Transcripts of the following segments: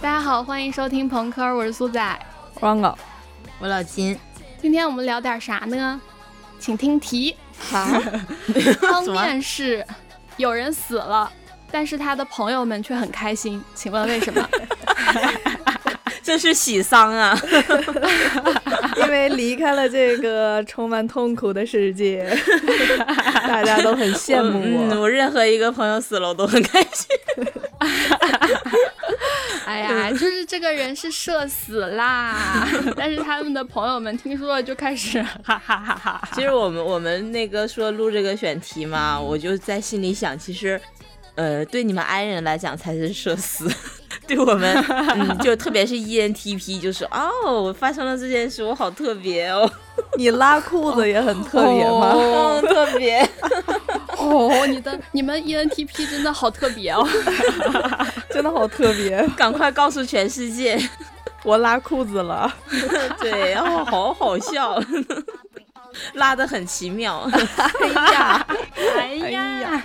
大家好，欢迎收听朋克，我是苏仔。我老金，今天我们聊点啥呢？请听题。好，汤面是有人死了，但是他的朋友们却很开心，请问为什么？这是喜丧啊！因为离开了这个充满痛苦的世界，大家都很羡慕嗯，我。我任何一个朋友死了，我都很开心。哎呀，就是这个人是社死啦，但是他们的朋友们听说了就开始哈哈哈哈。其实我们我们那个说录这个选题嘛，我就在心里想，其实，呃，对你们 i 人来讲才是社死，对我们，嗯，就特别是 ENTP，就是哦，发生了这件事，我好特别哦，你拉裤子也很特别吗？嗯，特别，哦，你的你们 ENTP 真的好特别哦。真的好特别，赶快告诉全世界，我拉裤子了。对，哦，好好笑，拉的很奇妙。哎呀，哎哎呀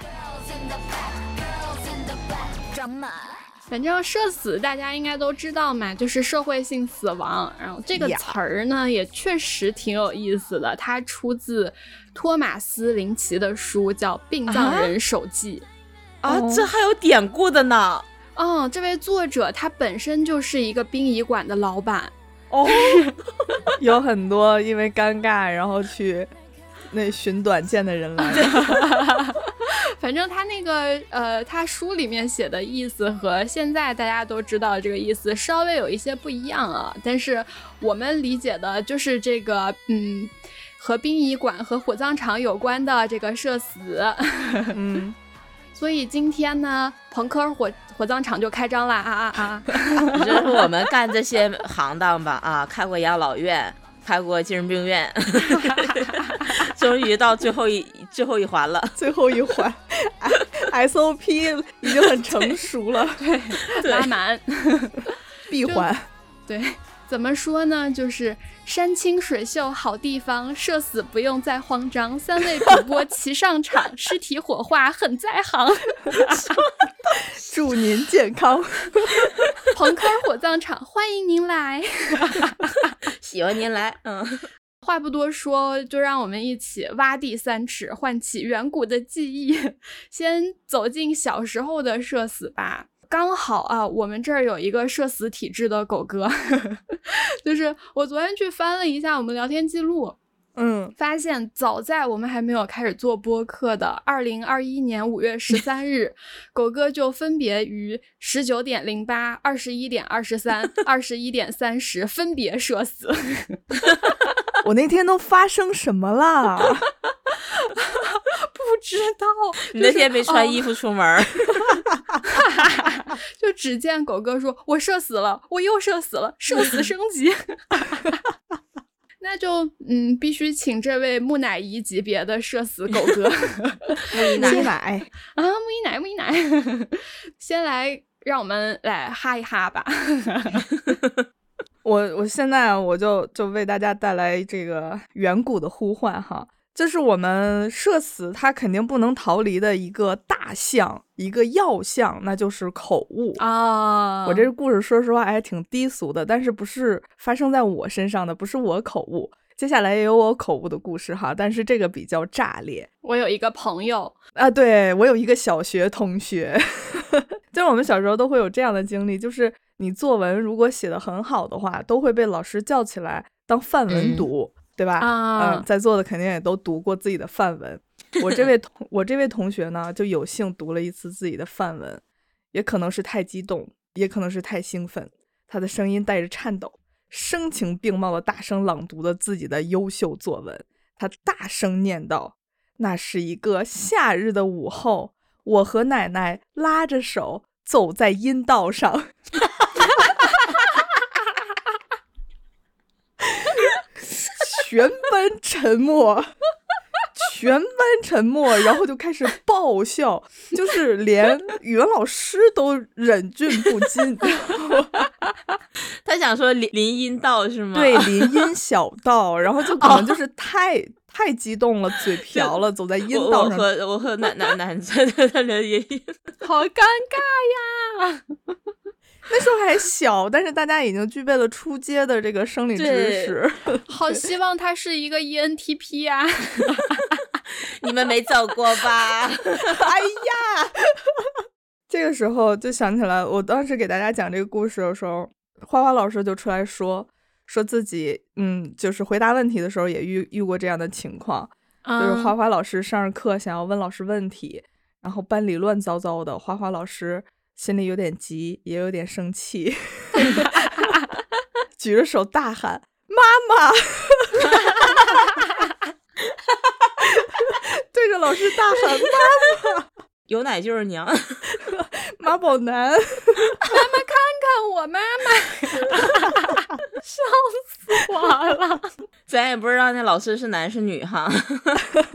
反正社死大家应该都知道嘛，就是社会性死亡。然后这个词儿呢，也确实挺有意思的，它出自托马斯·林奇的书，叫《殡葬人手记》。啊，这还有典故的呢。嗯，这位作者他本身就是一个殡仪馆的老板，哦，有很多因为尴尬然后去那寻短见的人来了。反正他那个呃，他书里面写的意思和现在大家都知道这个意思稍微有一些不一样啊。但是我们理解的就是这个，嗯，和殡仪馆和火葬场有关的这个社死。嗯，所以今天呢，朋克火火葬场就开张啦啊啊啊！这是我们干这些行当吧啊，开过养老院，开过精神病院，终于到最后一最后一环了。最后一环，SOP 已经很成熟了。对拉满。闭环，对，怎么说呢？就是山清水秀好地方，社死不用再慌张。三位主播齐上场，尸体火化很在行。祝您健康。朋克火葬场欢迎您来。喜欢您来，嗯，话不多说，就让我们一起挖地三尺，唤起远古的记忆，先走进小时候的社死吧。刚好啊，我们这儿有一个社死体质的狗哥，就是我昨天去翻了一下我们聊天记录，嗯，发现早在我们还没有开始做播客的二零二一年五月十三日，狗哥就分别于十九点零八、二十一点二十三、二十一点三十分别社死。我那天都发生什么了？不知道，你那天没穿，衣服出门儿，就只见狗哥说：“我社死了，我又社死了，社死升级。”那就嗯，必须请这位木乃伊级别的社死狗哥 木 乃伊奶，啊，木伊奶，木伊奶，先来让我们来哈一哈吧。我我现在啊我就就为大家带来这个远古的呼唤哈，这是我们社死他肯定不能逃离的一个大项，一个要项，那就是口误。啊我这个故事说实话还挺低俗的，但是不是发生在我身上的，不是我口误。接下来也有我口误的故事哈，但是这个比较炸裂我有一个朋友，啊。对我有一个小学同学，就是我们小时候都会有这样的经历，就是你作文如果写的很好的话，都会被老师叫起来当范文嗯读，对吧？啊嗯，在座的肯定也都读过自己的范文。我这位同我这位同学呢，就有幸读了一次自己的范文，也可能是太激动，也可能是太兴奋，他的声音带着颤抖，声情并茂的大声朗读了自己的优秀作文。他大声念道：“那是一个夏日的午后，我和奶奶拉着手走在阴道上。”全班沉默，全班沉默，然后就开始爆笑，就是连语文老师都忍俊不禁。他想说林林荫道是吗？对，林荫小道，然后就可能就是太、太激动了，嘴瓢了，走在阴我我道上。和我和男男男在在在聊林荫，好尴尬呀！那时候还小，但是大家已经具备了初阶的这个生理知识。好希望他是一个 E ENTP 呀、你们没走过吧？哎呀，这个时候就想起来，我当时给大家讲这个故事的时候，花花老师就出来说，说自己嗯，就是回答问题的时候也遇遇过这样的情况，就是嗯花花老师上着课想要问老师问题，然后班里乱糟糟的，花花老师心里有点急，也有点生气，举着手大喊：“妈妈！” 对着老师大喊：“妈妈有奶就是娘，妈宝男！”妈妈看我妈妈，笑死我了。咱也不知道那老师是男是女哈。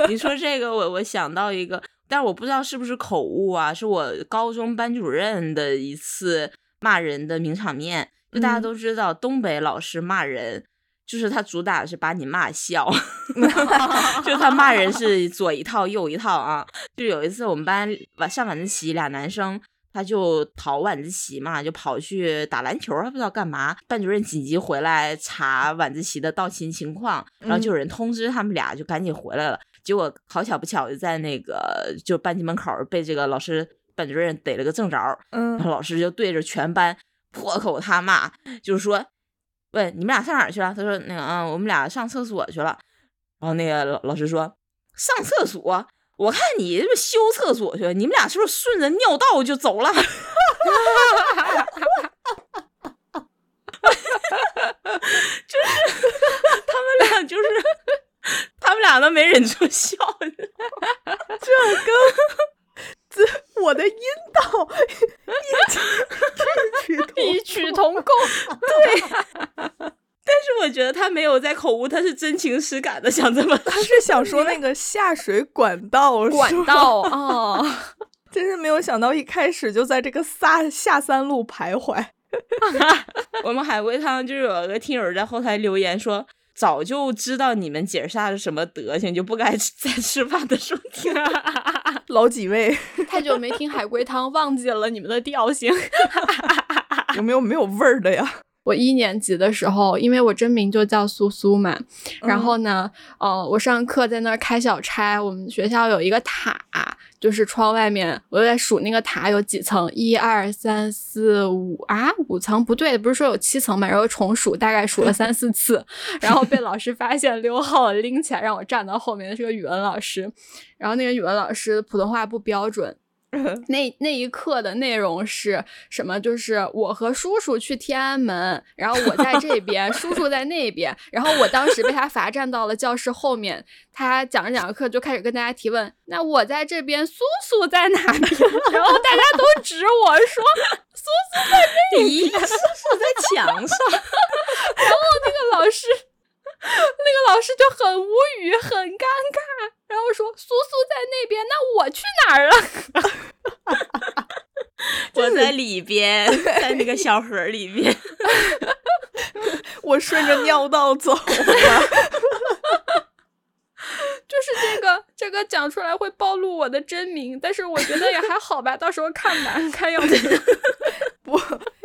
你说这个，我我想到一个，但是我不知道是不是口误啊，是我高中班主任的一次骂人的名场面。就大家嗯都知道，东北老师骂人，就是他主打的是把你骂笑，就他骂人是左一套右一套啊。就有一次我们班晚上晚自习，俩男生他就逃晚自习嘛，就跑去打篮球，还不知道干嘛。班主任紧急回来查晚自习的到勤情况，然后就有人通知他们俩，就赶紧回来了。结果好巧不巧就在那个就班级门口被这个老师班主任逮了个正着，然后嗯，老师就对着全班破口大骂，就是说，问你们俩上哪儿去了？他说那个嗯，我们俩上厕所去了。然后那个老老师说上厕所。我看你是不是修厕所去了，你们俩是不是顺着尿道就走了？就是 他们俩，就是他们俩都没忍住笑。这跟这我的阴道异曲同异曲同工，但是我觉得他没有在口误，他是真情实感的想这么 他是想说那个下水管道，管道哦，真是没有想到一开始就在这个下下三路徘徊。我们海龟汤就有一个听友在后台留言说，早就知道你们姐仨是什么德行，就不该在吃饭的时候听。老几位 太久没听海龟汤，忘记了你们的调性。有没有没有味儿的呀？我一年级的时候，因为我真名就叫苏苏嘛，然嗯。后呢，呃，我上课在那儿开小差，我们学校有一个塔，就是窗外面，我就在数那个塔有几层，一二三四五啊，五层不对，不是说有七层嘛，然后重数，大概数了三四次，然后被老师发现溜号了，拎起来让我站到后面的是个语文老师，然后那个语文老师普通话不标准，那那一课的内容是什么？就是我和叔叔去天安门，然后我在这边，叔叔在那边，然后我当时被他罚站到了教室后面。他讲着讲着课就开始跟大家提问，那我在这边，叔叔在哪边？然后大家都指我说，咦，是在墙上。然后那个老师，那个老师就很无语，很尴尬，然后说苏苏在那边，那我去哪儿了？我在里边，在那个小盒里边。我顺着尿道走了。就是这个，这个讲出来会暴露我的真名，但是我觉得也还好吧，到时候看吧，看样子。不，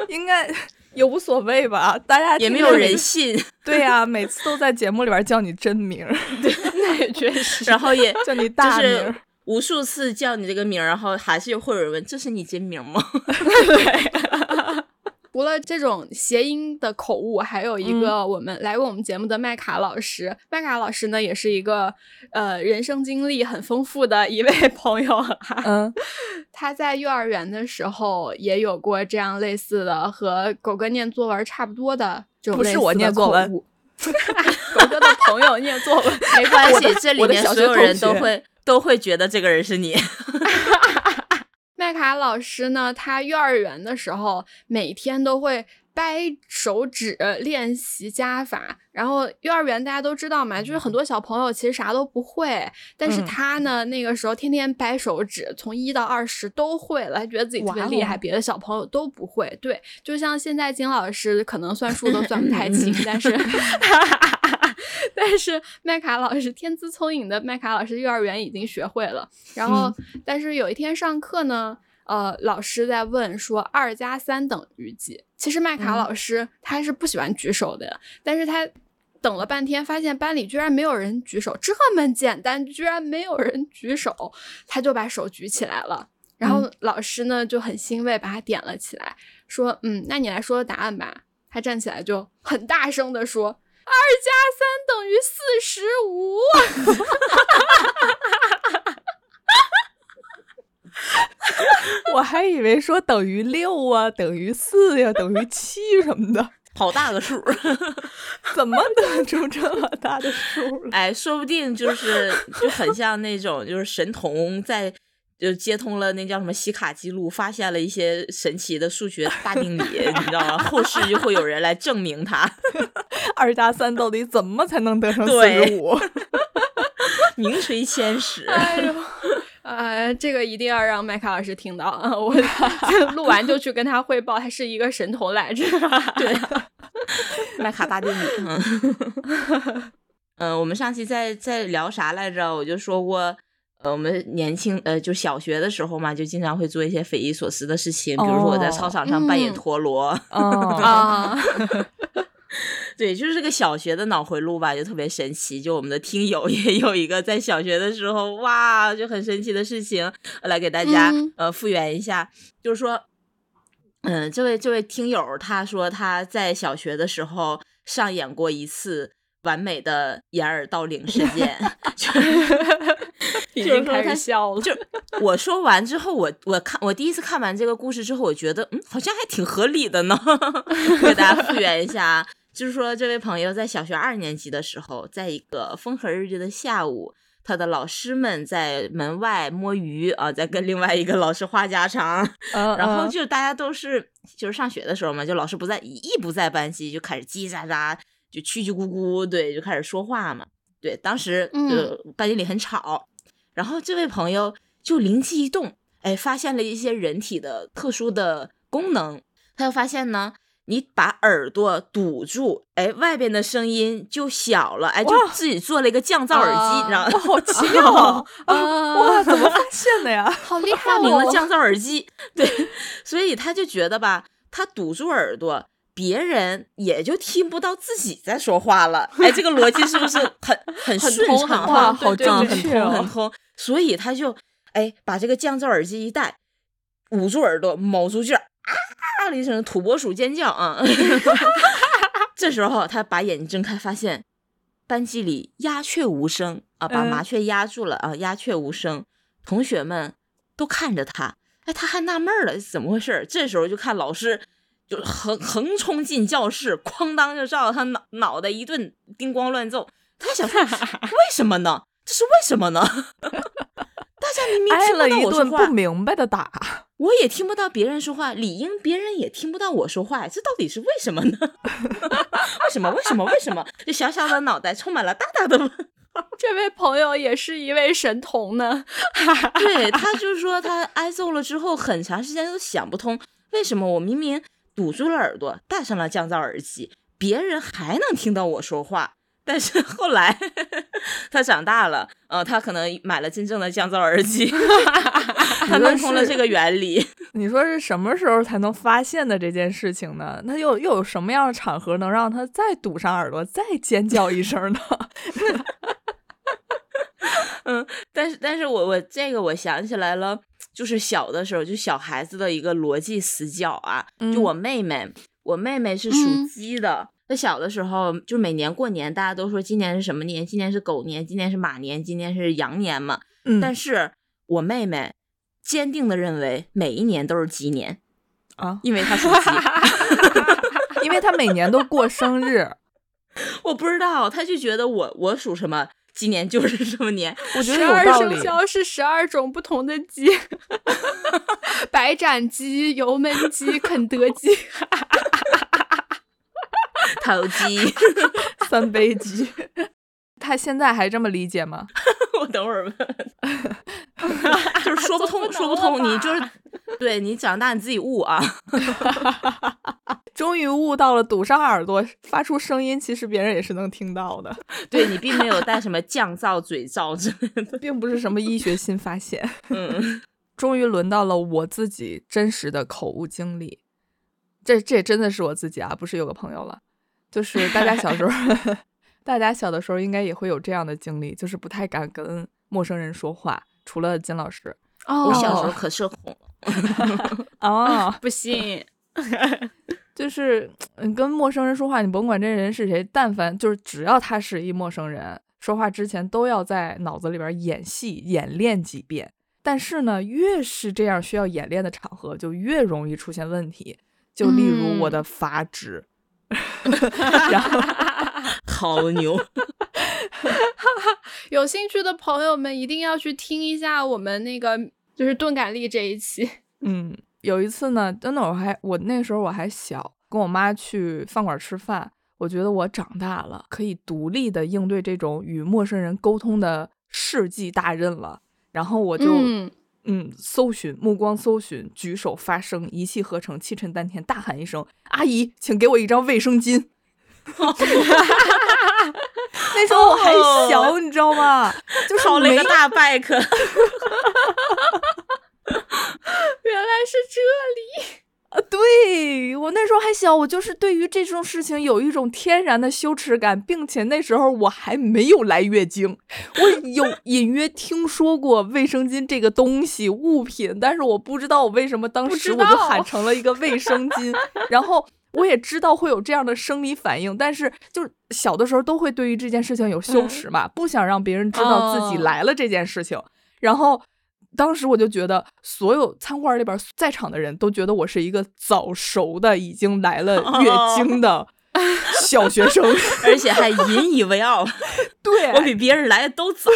应该也无所谓吧？大家也没有人信，对呀、每次都在节目里边叫你真名 对，那也确实，然后也叫你就大名儿。是无数次叫你这个名，然后还是会有人问：“这是你真名吗 除了这种谐音的口误，还有一嗯个我们、来过我们节目的麦卡老师。麦卡老师呢，也是一个呃人生经历很丰富的一位 朋友哈。嗯，他在幼儿园的时候也有过这样类似的和狗哥念作文差不多的这种不是我念作文 狗哥的朋友念作文，？”没关系，这里面所有人都会都会觉得这个人是你。麦卡老师呢，他幼儿园的时候每天都会掰手指练习加法。然后幼儿园大家都知道嘛，就是很多小朋友其实啥都不会，但是嗯他呢，那个时候天天掰手指，从一到二十都会了，他觉得自己特别厉害，别的小朋友都不会。对，就像现在金老师可能算数都算不太清，但是。但是麦卡老师天资聪颖的麦卡老师幼儿园已经学会了，然后、但是有一天上课呢，呃，老师在问说二加三等于几？其实麦卡嗯老师他是不喜欢举手的，但是他等了半天，发现班里居然没有人举手，这么简单，居然没有人举手，他就把手举起来了。然后老师呢就很欣慰，把他点了起来，说：“嗯，那你来说答案吧。”他站起来就很大声的说：“二加三等于四十五。”我还以为说等于六啊，等于四呀、等于七什么的，好大个数，怎么得出这么大的数来？哎，说不定就是就很像那种就是神童在就接通了那叫什么西卡记录，发现了一些神奇的数学大定理，你知道吗？后世就会有人来证明它，二加三到底怎么才能得上四对十五？名垂千史。哎呦，呃，这个一定要让麦卡老师听到啊！我 录完就去跟他汇报，他是一个神童来着。对，麦卡大定理。嗯，嗯，我们上期在在聊啥来着？我就说过。呃，我们年轻呃，就小学的时候嘛，就经常会做一些匪夷所思的事情，比如说我在操场上扮演嗯陀螺，哦，啊，对，就是这个小学的脑回路吧，就特别神奇。就我们的听友 也有一个在小学的时候，哇，就很神奇的事情，来给大家、嗯呃复原一下。就是说，嗯，这位这位听友他说他在小学的时候上演过一次完美的掩耳盗铃事件，就已经开始笑了。就 我说完之后，我我看我第一次看完这个故事之后，我觉得嗯，好像还挺合理的呢。给大家复原一下啊，就是说这位朋友在小学二年级的时候，在一个风和日丽的下午，他的老师们在门外摸鱼啊，在跟另外一个老师话家常，嗯然后嗯就大家都是就是上学的时候嘛，就老师不在，一不在班级就开始叽叽喳喳，就叽叽咕咕，对，就开始说话嘛。对，当时嗯就班级里很吵，然后这位朋友就灵机一动，哎，发现了一些人体的特殊的功能。他就发现呢，你把耳朵堵住，哎，外边的声音就小了，哎，就自己做了一个降噪耳机，你知道啊吗？好奇妙啊！啊哇，怎么发现的呀？好厉害发明了哦！降噪耳机，对，所以他就觉得吧，他堵住耳朵，别人也就听不到自己在说话了。哎，这个逻辑是不是很 很很顺畅？通很哇，通好正确通很哦！通，所以他就哎把这个降噪耳机一戴，捂住耳朵，卯足劲儿啊了一声土拨鼠尖叫啊！这时候他把眼睛睁开，发现班级里鸦雀无声啊，把嗯麻雀压住了啊，鸦雀无声，同学们都看着他，哎，他还纳闷了，怎么回事？这时候就看老师。就横横冲进教室，哐当就照他脑脑袋一顿叮咣乱揍。他想说，为什么呢？这是为什么呢？大家明明挨听了一顿不明白的打，我也听不到别人说话，理应别人也听不到我说话，这到底是为什么呢？为什么？为什么？为什么？这小小的脑袋充满了大大的问这位朋友也是一位神童呢。对他就是说，他挨揍了之后，很长时间都想不通，为什么我明明堵住了耳朵，戴上了降噪耳机，别人还能听到我说话。但是后来 他长大了，呃，他可能买了真正的降噪耳机，他弄通了这个原理。你说是什么时候才能发现的这件事情呢？那又又有什么样的场合能让他再堵上耳朵，再尖叫一声呢？嗯，但是但是我我这个我想起来了，就是小的时候，就小孩子的一个逻辑死角啊。就嗯我妹妹，我妹妹是属嗯鸡的。她小的时候，就每年过年，大家都说今年是什么年？今年是狗年，今年是马年，今年是羊年嘛。嗯，但是我妹妹坚定的认为每一年都是鸡年，啊，因为她属鸡。因为她每年都过生日，我不知道，她就觉得我我属什么，今年就是什么年。我觉得十二有道理生。肖是十二种不同的鸡 白斩鸡、油焖鸡、肯德基。烤鸡。三杯鸡。他现在还这么理解吗？我等会儿问，就是说不通，说不通。你就是对你长大你自己悟啊。终于悟到了，堵上耳朵发出声音，其实别人也是能听到的，对你并没有带什么降噪、嘴噪之类的。并不是什么医学新发现。嗯，终于轮到了我自己真实的口误经历，这这真的是我自己啊，不是有个朋友了。就是大家小时候，大家小的时候应该也会有这样的经历，就是不太敢跟陌生人说话，除了金老师。哦我小时候可社恐了。哦，不信，就是嗯，跟陌生人说话，你甭管这人是谁，但凡就是只要他是一陌生人，说话之前都要在脑子里边演戏演练几遍。但是呢，越是这样需要演练的场合，就越容易出现问题。就例如我的发质，然后 好牛！有兴趣的朋友们一定要去听一下我们那个就是钝感力这一期。嗯，有一次呢，真的我还我那时候我还小，跟我妈去饭馆吃饭，我觉得我长大了，可以独立的应对这种与陌生人沟通的世纪大任了。然后我就嗯嗯搜寻，目光搜寻，举手发声，一气呵成，气沉丹田，大喊一声：“阿姨，请给我一张卫生巾。”那时候我还小，你知道吗？就是没考了一个大 back，原来是这里。啊，对我那时候还小，我就是对于这种事情有一种天然的羞耻感，并且那时候我还没有来月经，我有 隐约听说过卫生巾这个东西物品，但是我不知道我为什么当时我就喊成了一个卫生巾，然后我也知道会有这样的生理反应，但是就是小的时候都会对于这件事情有羞耻嘛，不想让别人知道自己哦来了这件事情，然后。当时我就觉得，所有餐馆里边在场的人都觉得我是一个早熟的、已经来了 月经的小学生。而且还引以为傲，对，我比别人来的都早。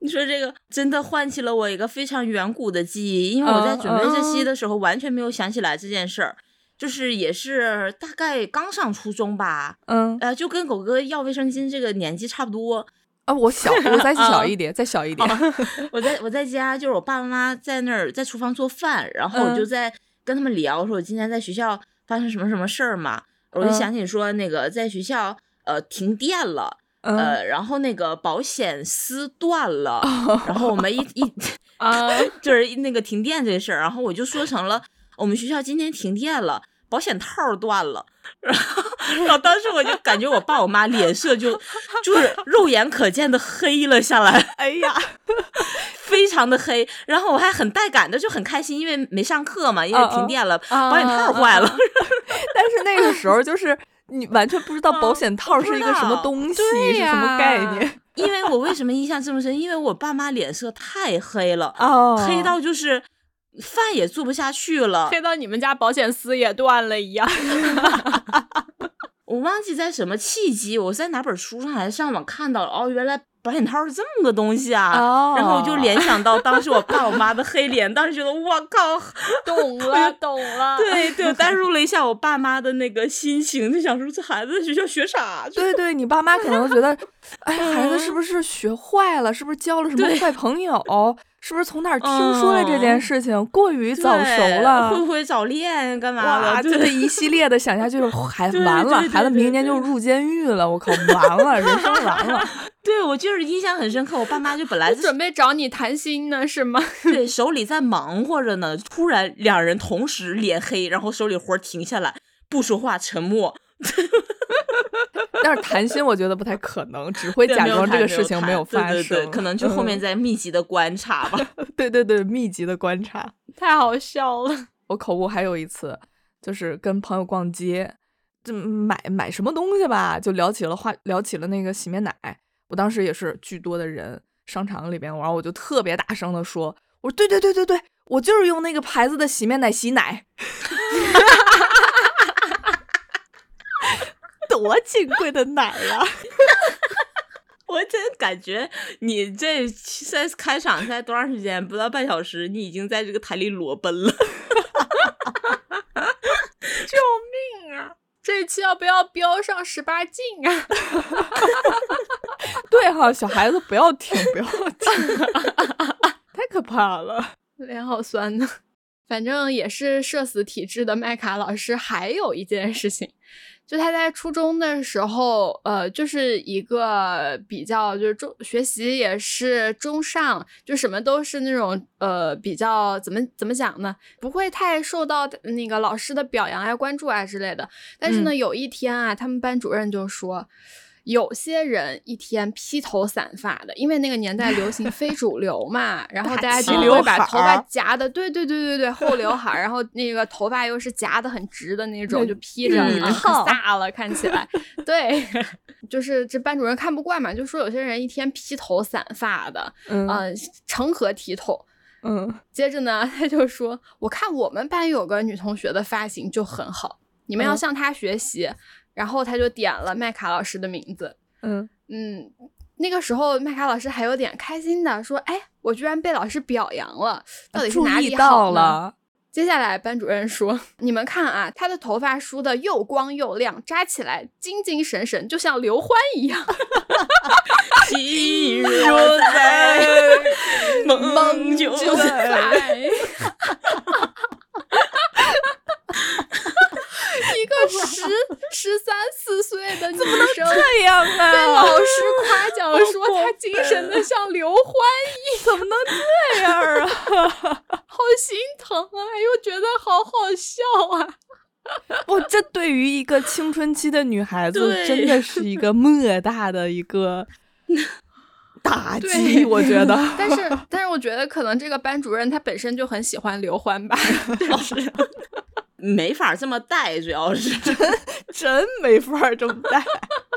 你说这个真的唤起了我一个非常远古的记忆，因为我在准备这期的时候完全没有想起来这件事儿，就是也是大概刚上初中吧，嗯呃，就跟狗哥要卫生巾这个年纪差不多。啊，我小，我再小 一点，再小一点。我在我在家，就是我爸爸妈妈在那儿在厨房做饭，然后我就嗯在跟他们聊，说我今天在学校发生什么什么事儿嘛，我就嗯想起说那个在学校呃停电了。嗯，呃，然后那个保险丝断了，然后我们一一啊，就是那个停电这事儿，然后我就说成了我们学校今天停电了，保险套儿断了，然后 然后当时我就感觉我爸我妈脸色就就 是肉眼可见的黑了下来，哎呀，非常的黑，然后我还很带感的就很开心，因为没上课嘛，因为停电了，啊保险套儿坏了，但是那个时候就是你完全不知道保险套是一个什么东西，是什么概念。因为我为什么印象这么深？因为我爸妈脸色太黑了，哦黑到就是饭也做不下去了。黑到你们家保险丝也断了一样。我忘记在什么契机，我在哪本书上还是上网看到了，哦，原来保险套是这么个东西啊。哦然后我就联想到当时我爸我妈的黑脸，当时觉得我靠，懂了，懂了。对对，我代 入了一下我爸妈的那个心情，就想说这孩子在学校学啥去？对对，你爸妈可能觉得，哎，孩子是不是学坏了？是不是交了什么坏朋友？是不是从哪儿听说了这件嗯事情？过于早熟了，会不会早恋干嘛哇，的？这一系列的想下去，孩子完了，孩子明年就入监狱了，我靠，完了，人生完了。对我就是印象很深刻，我爸妈就本来就准备找你谈心呢，是吗？对手里在忙活着呢，突然两人同时脸黑，然后手里活停下来，不说话，沉默。但是谈心，我觉得不太可能，只会假装这个事情没有发谈对对对生。可能就后面嗯在密集的观察吧。对对对，密集的观察。太好笑了。我口误还有一次，就是跟朋友逛街，就买买什么东西吧，就聊起了话，聊起了那个洗面奶。我当时也是巨多的人，商场里边，然后我就特别大声的说：“我说对对对对对，我就是用那个牌子的洗面奶洗奶。”多金贵的奶呀、我真感觉你这在开场才多长时间？不到半小时，你已经在这个台里裸奔了。救命啊这一期要不要标上十八禁啊？对哈，小孩子不要听，不要听，太可怕了。脸好酸呢。反正也是社死体质的麦卡老师，还有一件事情，就他在初中的时候，呃，就是一个比较就是中学习也是中上，就什么都是那种呃比较怎么怎么讲呢，不会太受到那个老师的表扬啊、关注啊之类的。但是呢，有一天啊，他们班主任就说。有些人一天披头散发的，因为那个年代流行非主流嘛，然后大家就会把头发夹的，对对对对对，后刘海，然后那个头发又是夹的很直的那种，就披着，可飒了，看起来。对，就是这班主任看不惯嘛，就说有些人一天披头散发的，嗯，成何体统？嗯，接着呢，他就说，我看我们班有个女同学的发型就很好，你们要向她学习。然后他就点了麦卡老师的名字，嗯嗯，那个时候麦卡老师还有点开心的说：“哎，我居然被老师表扬了，到底是哪里好了？”接下来班主任说：“你们看啊，他的头发梳的又光又亮，扎起来精精神神，就像刘欢一样。”心若在，梦就在。一个十十三四岁的女生这样啊？被老师夸 奖说她精神的像刘欢一样，怎么能这样啊？好心疼啊，又觉得好好笑啊！不，这对于一个青春期的女孩子，真的是一个莫大的一个打击，我觉得。但是，但是，我觉得可能这个班主任他本身就很喜欢刘欢吧。是。没法这么带，主要是真真没法这么带。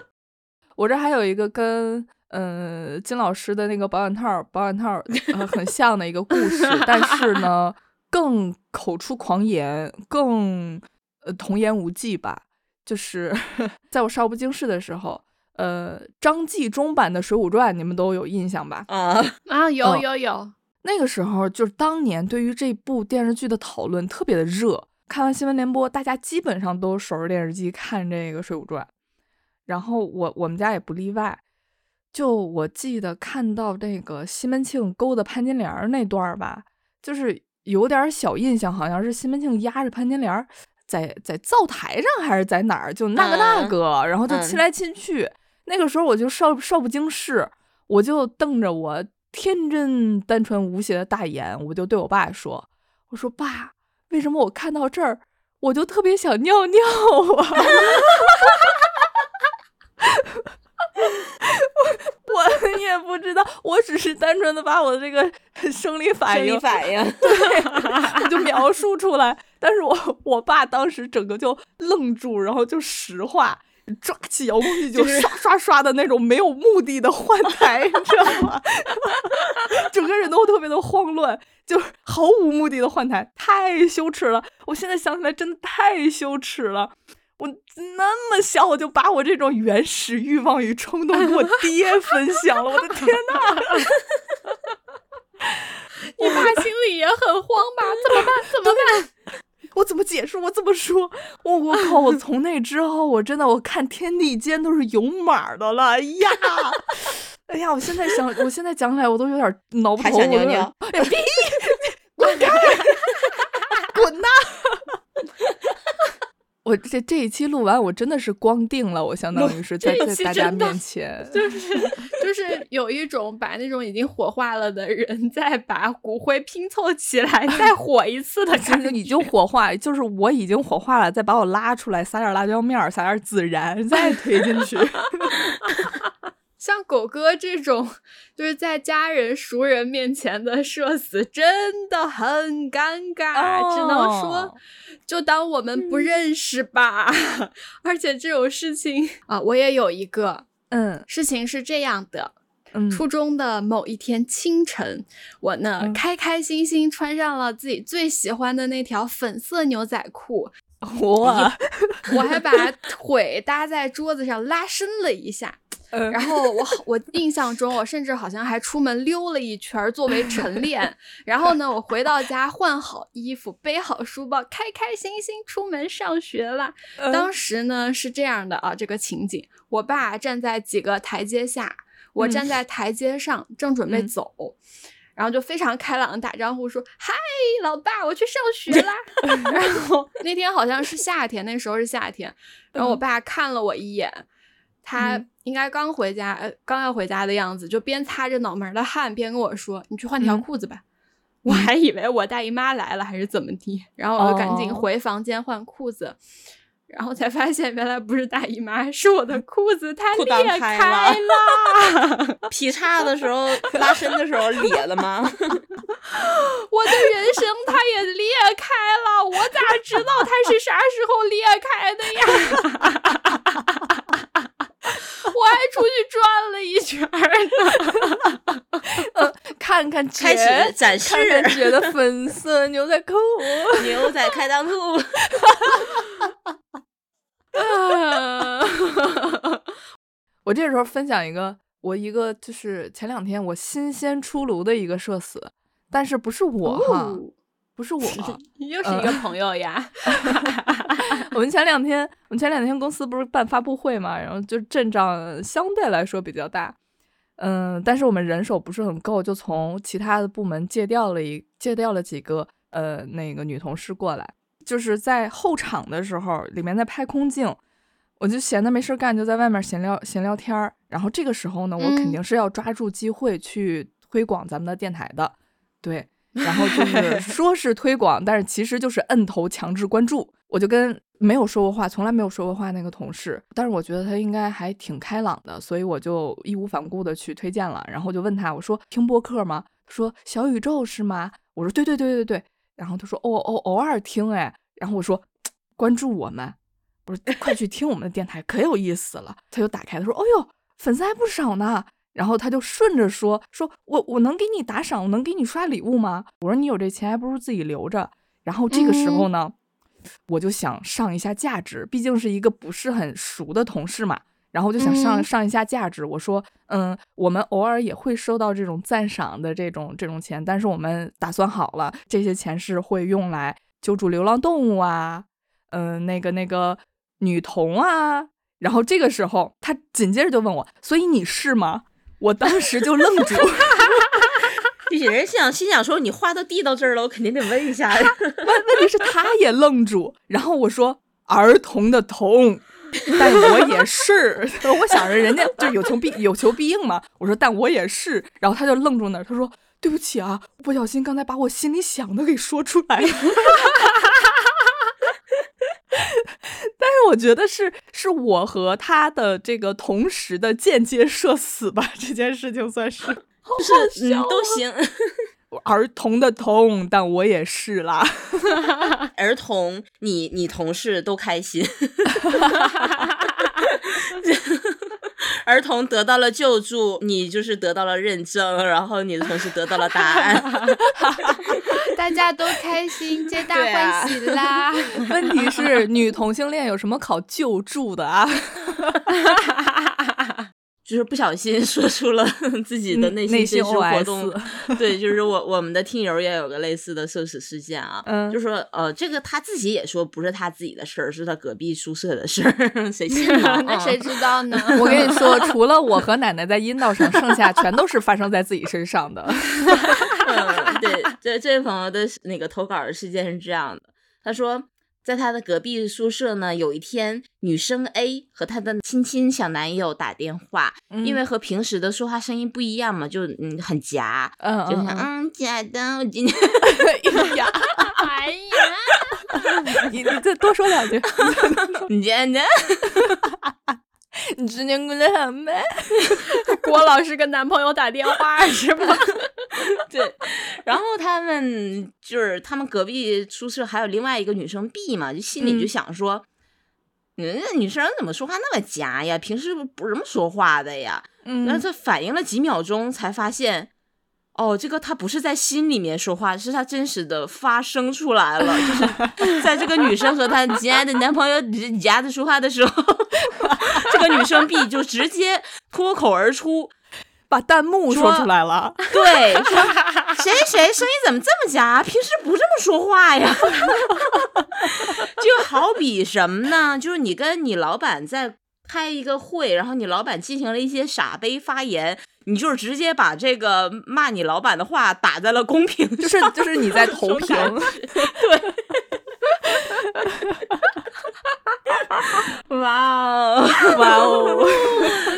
我这还有一个跟嗯金老师的那个保险套保险套很像的一个故事，但是呢更口出狂言，更呃童言无忌吧。就是 在我少不经事的时候，呃张纪中版的《水浒传》你们都有印象吧？啊啊有有有，那个时候就是当年对于这部电视剧的讨论特别的热。看完新闻联播，大家基本上都守着电视机看这个《水浒传》，然后我我们家也不例外。就我记得看到这个西门庆勾搭潘金莲那段吧，就是有点小印象，好像是西门庆压着潘金莲在在灶台上还是在哪儿，就那个那个，然后就亲来亲去。那个时候我就少少不经事，我就瞪着我天真单纯无邪的大眼，我就对我爸说：“我说爸。”为什么我看到这儿，我就特别想尿尿啊？我 我也不知道，我只是单纯的把我的这个生理反应、反应，对，就描述出来。但是我我爸当时整个就愣住，然后就石化，抓起遥控器就刷刷刷的那种没有目的的换台，你知道吗？整个人都特别的慌乱。就毫无目的的换台，太羞耻了！我现在想起来真的太羞耻了。我那么小，我就把我这种原始欲望与冲动给我 爹分享了，我的天呐！你爸心里也很慌吧？怎么办？怎么办？我怎么解释？我怎么说？我我靠！我从那之后，我真的我看天地间都是有码的了呀！哎呀，我现在想，我现在讲起来，我都有点挠不头。还尿尿？哎呀，滚开！滚呐！我这这一期录完，我真的是光腚了，我相当于是在在大家面前，就是就是有一种把那种已经火化了的人再把骨灰拼凑起来 再火一次的感觉。已经火化，就是我已经火化了，再把我拉出来，撒点辣椒面，撒点孜然，再推进去。像狗哥这种，就是在家人熟人面前的社死，真的很尴尬。只能说，就当我们不认识吧。而且这种事情啊，我也有一个。嗯，事情是这样的。嗯，初中的某一天清晨，我呢开开心心穿上了自己最喜欢的那条粉色牛仔裤。哇！我还把腿搭在桌子上拉伸了一下。嗯然后我好我印象中，我甚至好像还出门溜了一圈儿作为晨练。然后呢，我回到家换好衣服，背好书包，开开心心出门上学了。嗯当时呢是这样的啊，这个情景，我爸站在几个台阶下，我嗯站在台阶上，正准备嗯走。然后就非常开朗的打招呼说：“嗨，老爸，我去上学 啦。”然后那天好像是夏天，那时候是夏天。然后我嗯爸看了我一眼，他嗯应该刚回家，呃，刚要回家的样子，就边擦着脑门儿的汗，边跟我说：“你去换条嗯裤子吧。我还以为我大姨妈来了还是怎么的，然后我就赶紧哦回房间换裤子。然后才发现原来不是大姨妈，是我的裤子它裂开了。劈叉的时候、拉伸的时候裂了吗？我的人生它也裂开了，我咋知道它是啥时候裂开的呀？我还出去转了一圈儿呢。看看 开姐始展示看看姐的粉色牛仔裤。牛仔开裆裤。我这时候分享一个，我一个就是前两天我新鲜出炉的一个社死，但是不是我哈，哦不是我，又是一个朋友呀。我们前两天，我们前两天公司不是办发布会嘛，然后就阵仗相对来说比较大，嗯，但是我们人手不是很够，就从其他的部门借调了一借调了几个呃那个女同事过来，就是在后场的时候，里面在拍空镜，我就闲的没事干，就在外面闲聊闲聊天儿，然后这个时候呢，我肯嗯定是要抓住机会去推广咱们的电台的，对。然后就是说是推广，但是其实就是摁头强制关注。我就跟没有说过话、从来没有说过话那个同事，但是我觉得他应该还挺开朗的，所以我就义无反顾的去推荐了。然后我就问他，我说听播客吗？他说小宇宙是吗？我说对对对对对。然后他说哦哦偶尔听哎。然后我说 关注我们，我说 快去听我们的电台，可有意思了。他就打开，他说哦哟粉丝还不少呢。然后他就顺着说：“说我我能给你打赏，我能给你刷礼物吗？”我说：“你有这钱，还不如自己留着。”然后这个时候呢，我就想上一下价值，毕竟是一个不是很熟的同事嘛。然后就想上、嗯上一下价值。我说：“嗯，我们偶尔也会收到这种赞赏的这种这种钱，但是我们打算好了，这些钱是会用来救助流浪动物啊，嗯、那个那个女童啊。”然后这个时候，他紧接着就问我：“所以你是吗？”我当时就愣住，有人心想心想说，你话都递到这儿了，我肯定得问一下呀。问问题是他也愣住，然后我说儿童的童，但我也是，我想着人家就有求必有求必应嘛，我说但我也是，然后他就愣住那儿，他说对不起啊，不小心刚才把我心里想的给说出来了。但是我觉得是是我和他的这个同时的间接社死吧，这件事情算是就是嗯都行。儿童的童，但我也是啦。儿童，你你同事都开心。儿童得到了救助，你就是得到了认证，然后你的同事得到了答案。大家都开心，皆大欢喜啦！问题是，女同性恋有什么考救助的啊？就是不小心 说出了自己的内心心真实活动。对，就是我我们的听友也有个类似的社死事件啊，嗯就说呃，这个他自己也说不是他自己的事儿，是他隔壁宿舍的事儿，谁信呢？那谁知道呢？我跟你说，除了我和奶奶在阴道上，剩下全都是发生在自己身上的。嗯，对，这这位朋友的那个投稿的事件是这样的，他说。在他的隔壁宿舍呢，有一天，女生 A 和她的亲亲小男友打电话，因为和平时的说话声音不一样嘛，就嗯很夹，嗯就像嗯嗯。假的，我今天嗯，哎呀，哎呀，你你再多说两句。你假的，你今天过得好吗？郭老师跟男朋友打电话是吗？对，然后他们就是他们隔壁宿舍还有另外一个女生 B 嘛，就心里就嗯想说，人家女生怎么说话那么夹呀？平时不这么说话的呀？然后嗯，他反应了几秒钟，才发现，哦，这个他不是在心里面说话，是他真实的发声出来了，就是 在这个女生和她亲爱的男朋友夹子说话的时候，这个女生 B 就直接脱口而出，把弹幕说出来了。对，说谁谁声音怎么这么假？平时不这么说话呀。就好比什么呢？就是你跟你老板在开一个会，然后你老板进行了一些傻杯发言，你就是直接把这个骂你老板的话打在了公屏上，就是就是你在投 屏，对。哇哦哇哦！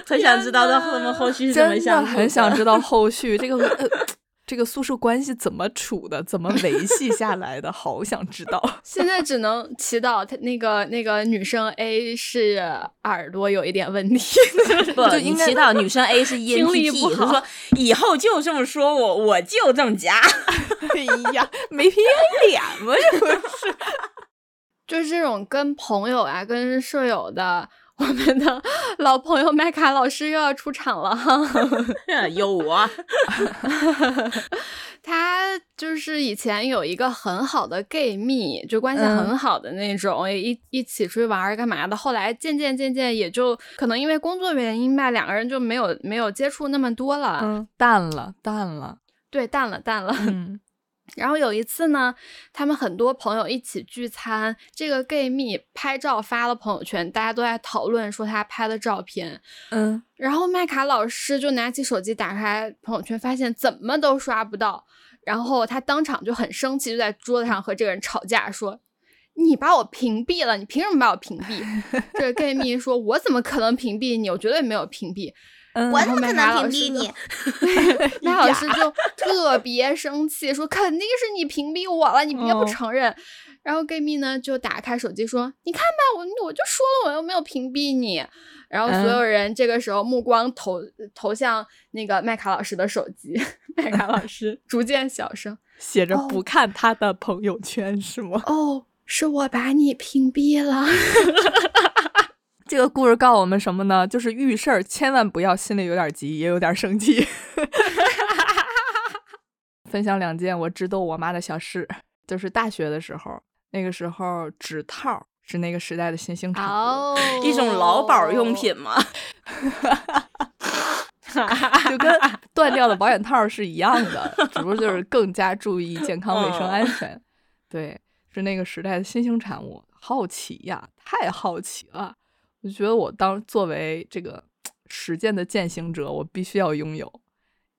很想知道他们后续是怎么真想的很想知道后续这个、呃、这个宿舍关系怎么处的，怎么维系下 来的，好想知道。现在只能祈祷他那个那个女生 A 是耳朵有一点问题，不，就应该你祈祷女生 A 是 听力 ENTP，不好就说以后就这么说我，我就这么夹。哎呀，没皮没脸吗？这不是？就是这种跟朋友啊、跟舍友的，我们的老朋友麦卡老师又要出场了 哈。有我，他就是以前有一个很好的 gay 蜜，就关系嗯很好的那种，也一一起出去玩儿干嘛的。后来渐渐渐渐，也就可能因为工作原因吧，两个人就没有没有接触那么多了。嗯，淡了，淡了。对，淡了淡了。嗯然后有一次呢，他们很多朋友一起聚餐，这个 gay 蜜拍照发了朋友圈，大家都在讨论说他拍的照片。嗯，然后麦卡老师就拿起手机打开朋友圈，发现怎么都刷不到，然后他当场就很生气，就在桌子上和这个人吵架，说：“你把我屏蔽了，你凭什么把我屏蔽？”这个 gay 蜜说：“我怎么可能屏蔽你？我绝对没有屏蔽。”嗯然后麦卡 老师就？麦卡老师就特别生气，说：“肯定是你屏蔽我了，你别不哦承认。然后 gay 蜜呢就打开手机说：“你看吧，我我就说了，我又没有屏蔽你。”然后所有人这个时候目光投投向那个麦卡老师的手机，麦卡老师 逐渐小声写着哦不看他的朋友圈是吗？：“哦，是我把你屏蔽了。这个故事告诉我们什么呢？就是遇事儿千万不要心里有点急，也有点生气。分享两件我直逗我妈的小事，就是大学的时候，那个时候指套是那个时代的新兴”产物。哦，一种劳保用品嘛。就跟断掉的保险套是一样的，只不过就是更加注意健康卫生安全。对，是那个时代的新兴产物，好奇呀，太好奇了！我觉得我当作为这个实践的践行者，我必须要拥有。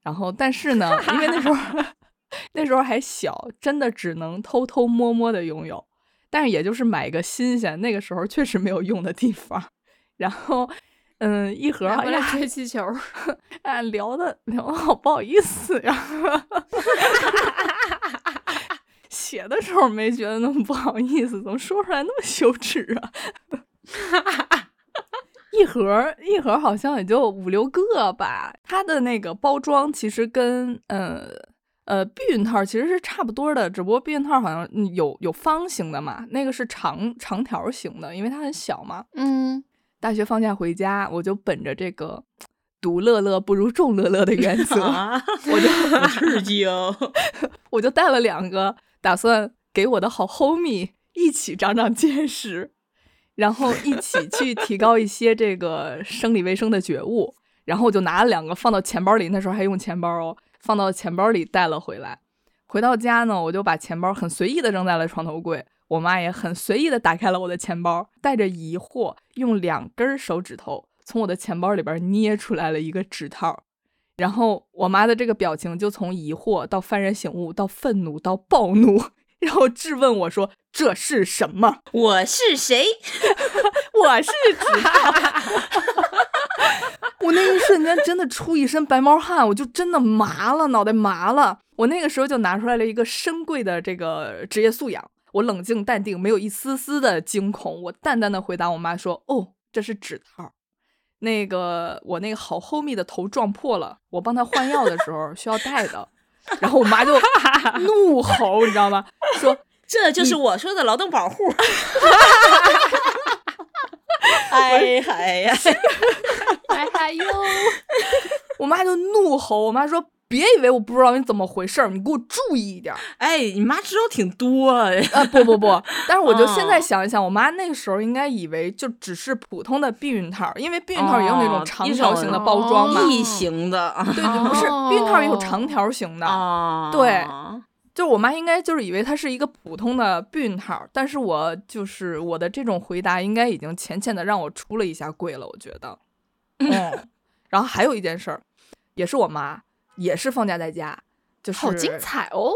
然后，但是呢，因为那时候 那时候还小，真的只能偷偷摸摸的拥有。但是也就是买个新鲜，那个时候确实没有用的地方。然后，嗯，一盒回来吹气球。哎，聊的聊的好不好意思呀。写的时候没觉得那么不好意思，怎么说出来那么羞耻啊？一盒儿一盒儿好像也就五六个吧，它的那个包装其实跟呃呃避孕套其实是差不多的，只不过避孕套好像嗯有有方形的嘛，那个是长长条形的，因为它很小嘛。嗯，大学放假回家，我就本着这个独乐乐不如众乐乐的原则，啊，我就好刺激哦！我就带了两个，打算给我的好 homie 一起长长见识，然后一起去提高一些这个生理卫生的觉悟。然后我就拿了两个放到钱包里，那时候还用钱包哦，放到钱包里带了回来。回到家呢，我就把钱包很随意的扔在了床头柜。我妈也很随意的打开了我的钱包，带着疑惑，用两根手指头从我的钱包里边捏出来了一个指套。然后我妈的这个表情就从疑惑到幡然醒悟，到愤怒，到暴怒，然后质问我说：“这是什么？我是谁？我是指套。”我那一瞬间真的出一身白毛汗，我就真的麻了，脑袋麻了。我那个时候就拿出来了一个深贵的这个职业素养，我冷静淡定，没有一丝丝的惊恐。我淡淡的回答我妈说：“哦，这是指套。”那个我那个好 homie 的头撞破了，我帮他换药的时候需要带的，然后我妈就 怒吼，你知道吗？说 这就是我说的劳动保护。哎嗨呀！哎嗨哟，我妈就怒吼，我妈说别以为我不知道你怎么回事儿，你给我注意一点儿。哎，你妈知道挺多哎。啊，不不不，但是我就现在哦想一想，我妈那个时候应该以为就只是普通的避孕套，因为避孕套也有那种哦长条形的包装嘛。哦异形的啊对对，不是避孕套也有哦长条形的，啊，对就是我妈应该就是以为它是一个普通的避孕套，但是我就是我的这种回答应该已经浅浅的让我出了一下柜了，我觉得。嗯，然后还有一件事儿，也是我妈，也是放假在家，就是好精彩哦！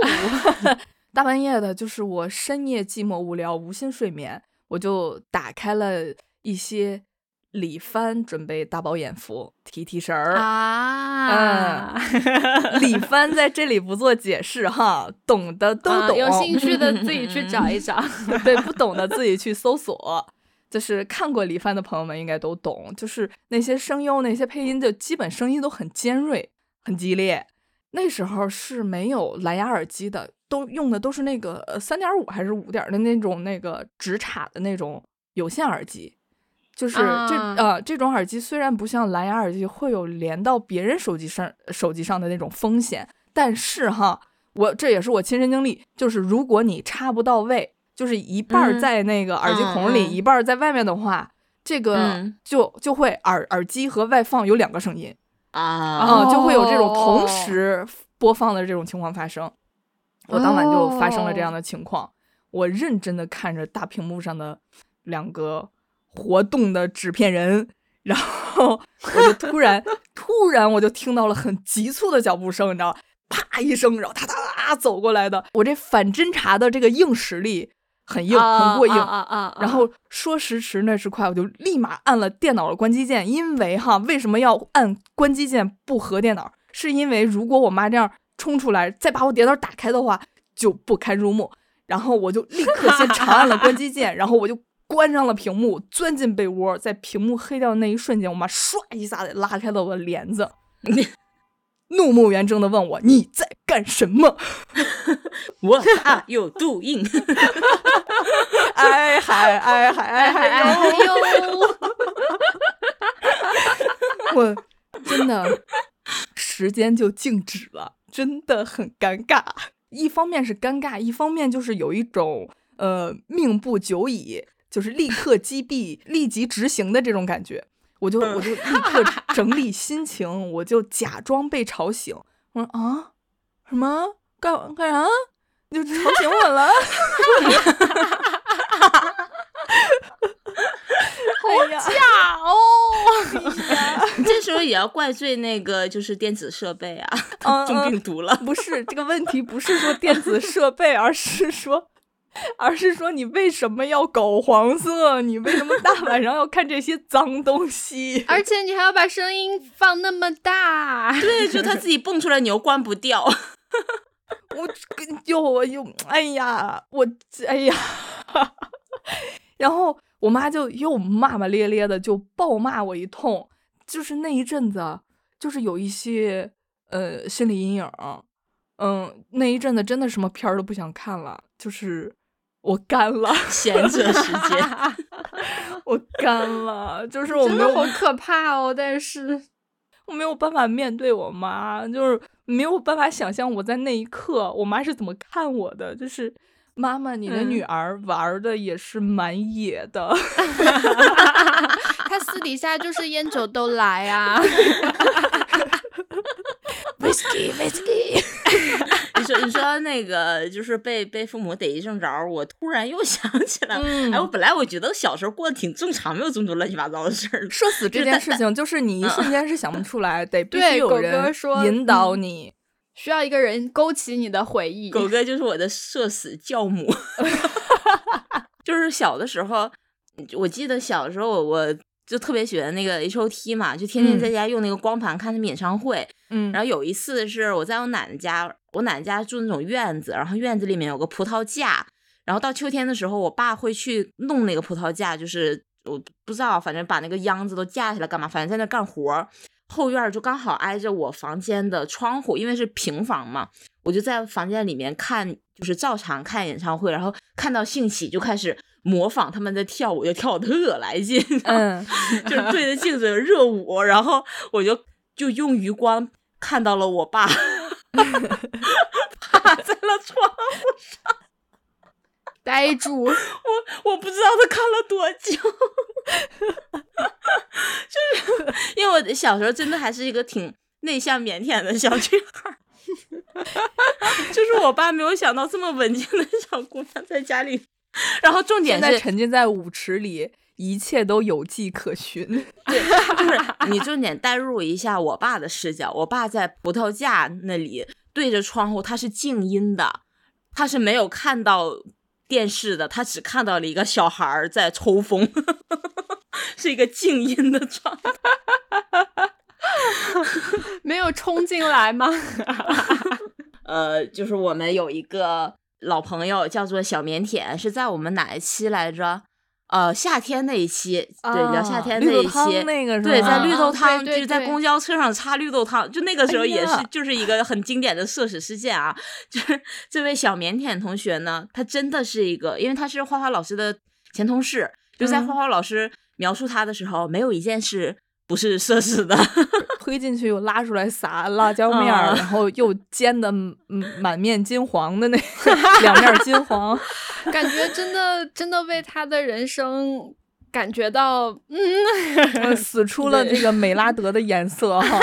大半夜的，就是我深夜寂寞无聊，无心睡眠，我就打开了一些李帆准备大饱眼福，提提神儿。啊，李帆在这里不做解释哈，懂的都懂。啊有兴趣的自己去找一找。对，不懂的自己去搜索。就是看过李帆的朋友们应该都懂，就是那些声优、那些配音，就基本声音都很尖锐、很激烈。那时候是没有蓝牙耳机的，都用的都是那个呃三点五还是五点的那种那个直插的那种有线耳机。就是这、啊呃这种耳机虽然不像蓝牙耳机会有连到别人手机上手机上的那种风险，但是哈，我这也是我亲身经历，就是如果你插不到位，就是一半在那个耳机孔里，一半在外面的话，这个嗯就就会耳耳机和外放有两个声音啊啊、就会有这种同哦时播放的这种情况发生。我当晚就发生了这样的情况，我认真的看着大屏幕上的两个活动的纸片人，然后我就突然 突然我就听到了很急促的脚步声，你知道吗？啪一声，然后哒哒哒走过来的，我这反侦查的这个硬实力很硬，很过硬。啊啊啊！然后说时迟那时快，我就立马按了电脑的关机键，因为哈，为什么要按关机键不合电脑？是因为如果我妈这样冲出来，再把我电脑打开的话，就不堪入目。然后我就立刻先长按了关机 键，然后我就关上了屏幕，钻进被窝，在屏幕黑掉的那一瞬间，我妈唰一下子拉开了我的帘子，怒目圆睁的问我你在干什么？我怕有毒印。哎嗨哎嗨哎嗨哎哟！呦，我真的时间就静止了，真的很尴尬。一方面是尴尬，一方面就是有一种呃命不久矣，就是立刻击毙、立即执行的这种感觉。我就我就立 刻整理心情，我就假装被吵醒。我说啊，什么干干啥？你就吵醒我了？哎呀，假哦！这时候也要怪罪那个就是电子设备啊，嗯中病毒了。不是这个问题，不是说电子设备，而是说，而是说你为什么要搞黄色？你为什么大晚上要看这些脏东西？而且你还要把声音放那么大，对，就他自己蹦出来，你又关不掉。我跟又我又哎呀，我哎呀，然后我妈就又骂骂咧咧的，就暴骂我一通。就是那一阵子，就是有一些呃心理阴影。嗯，那一阵子真的什么片儿都不想看了，就是我干了，闲着时间，我干了，就是我真没有的好可怕哦！但是我没有办法面对我妈，就是没有办法想象我在那一刻我妈是怎么看我的。就是妈妈，你的嗯女儿玩的也是蛮野的 她私底下就是烟酒都来啊。Whisky whisky。你说你说那个就是被被父母逮一正着，我突然又想起来哎，我本来我觉得小时候过得挺正常，没有这么多乱七八糟的事儿。社死这件事情，就是你一瞬间是想不出来，得必须狗有人哥说引导嗯你。需要一个人勾起你的回忆。狗哥就是我的社死教母，就是小的时候，我记得小时候我我就特别喜欢那个 H O T 嘛，就天天在家用那个光盘看他们演唱会。嗯，然后有一次是我在我奶奶家，我奶奶家住那种院子，然后院子里面有个葡萄架，然后到秋天的时候，我爸会去弄那个葡萄架，就是我不知道，反正把那个秧子都架起来干嘛，反正在那干活儿。后院就刚好挨着我房间的窗户，因为是平房嘛，我就在房间里面看，就是照常看演唱会，然后看到兴起就开始模仿他们在跳舞，就跳得特来劲，嗯，就是对着镜子热舞，然后我就就用余光看到了我爸。趴在了窗户上，呆住，我我不知道他看了多久，就是因为我小时候真的还是一个挺内向腼腆的小女孩儿，就是我爸没有想到这么文静的小姑娘在家里，然后重点现在是沉浸在舞池里，一切都有迹可循。对就是你重点代入一下我爸的视角，我爸在葡萄架那里对着窗户，他是静音的，他是没有看到电视的，他只看到了一个小孩儿在抽风，是一个静音的状态。没有冲进来吗？呃，就是我们有一个老朋友叫做小腼腆，是在我们哪一期来着？呃，夏天那一期，对，聊夏天那一期，那个是对，在绿豆啊汤，就是在公交车上擦绿豆汤，就那个时候哎也是，呀就是一个很经典的社死事件啊。就是 这位小腼腆同学呢，他真的是一个，因为他是花花老师的前同事，就在嗯花花老师描述他的时候，没有一件事不是社死的。推进去又拉出来撒辣椒面儿，啊然后又煎的满面金黄的那两面金黄，感觉真的真的为他的人生感觉到，嗯，呃死出了对这个美拉德的颜色哈。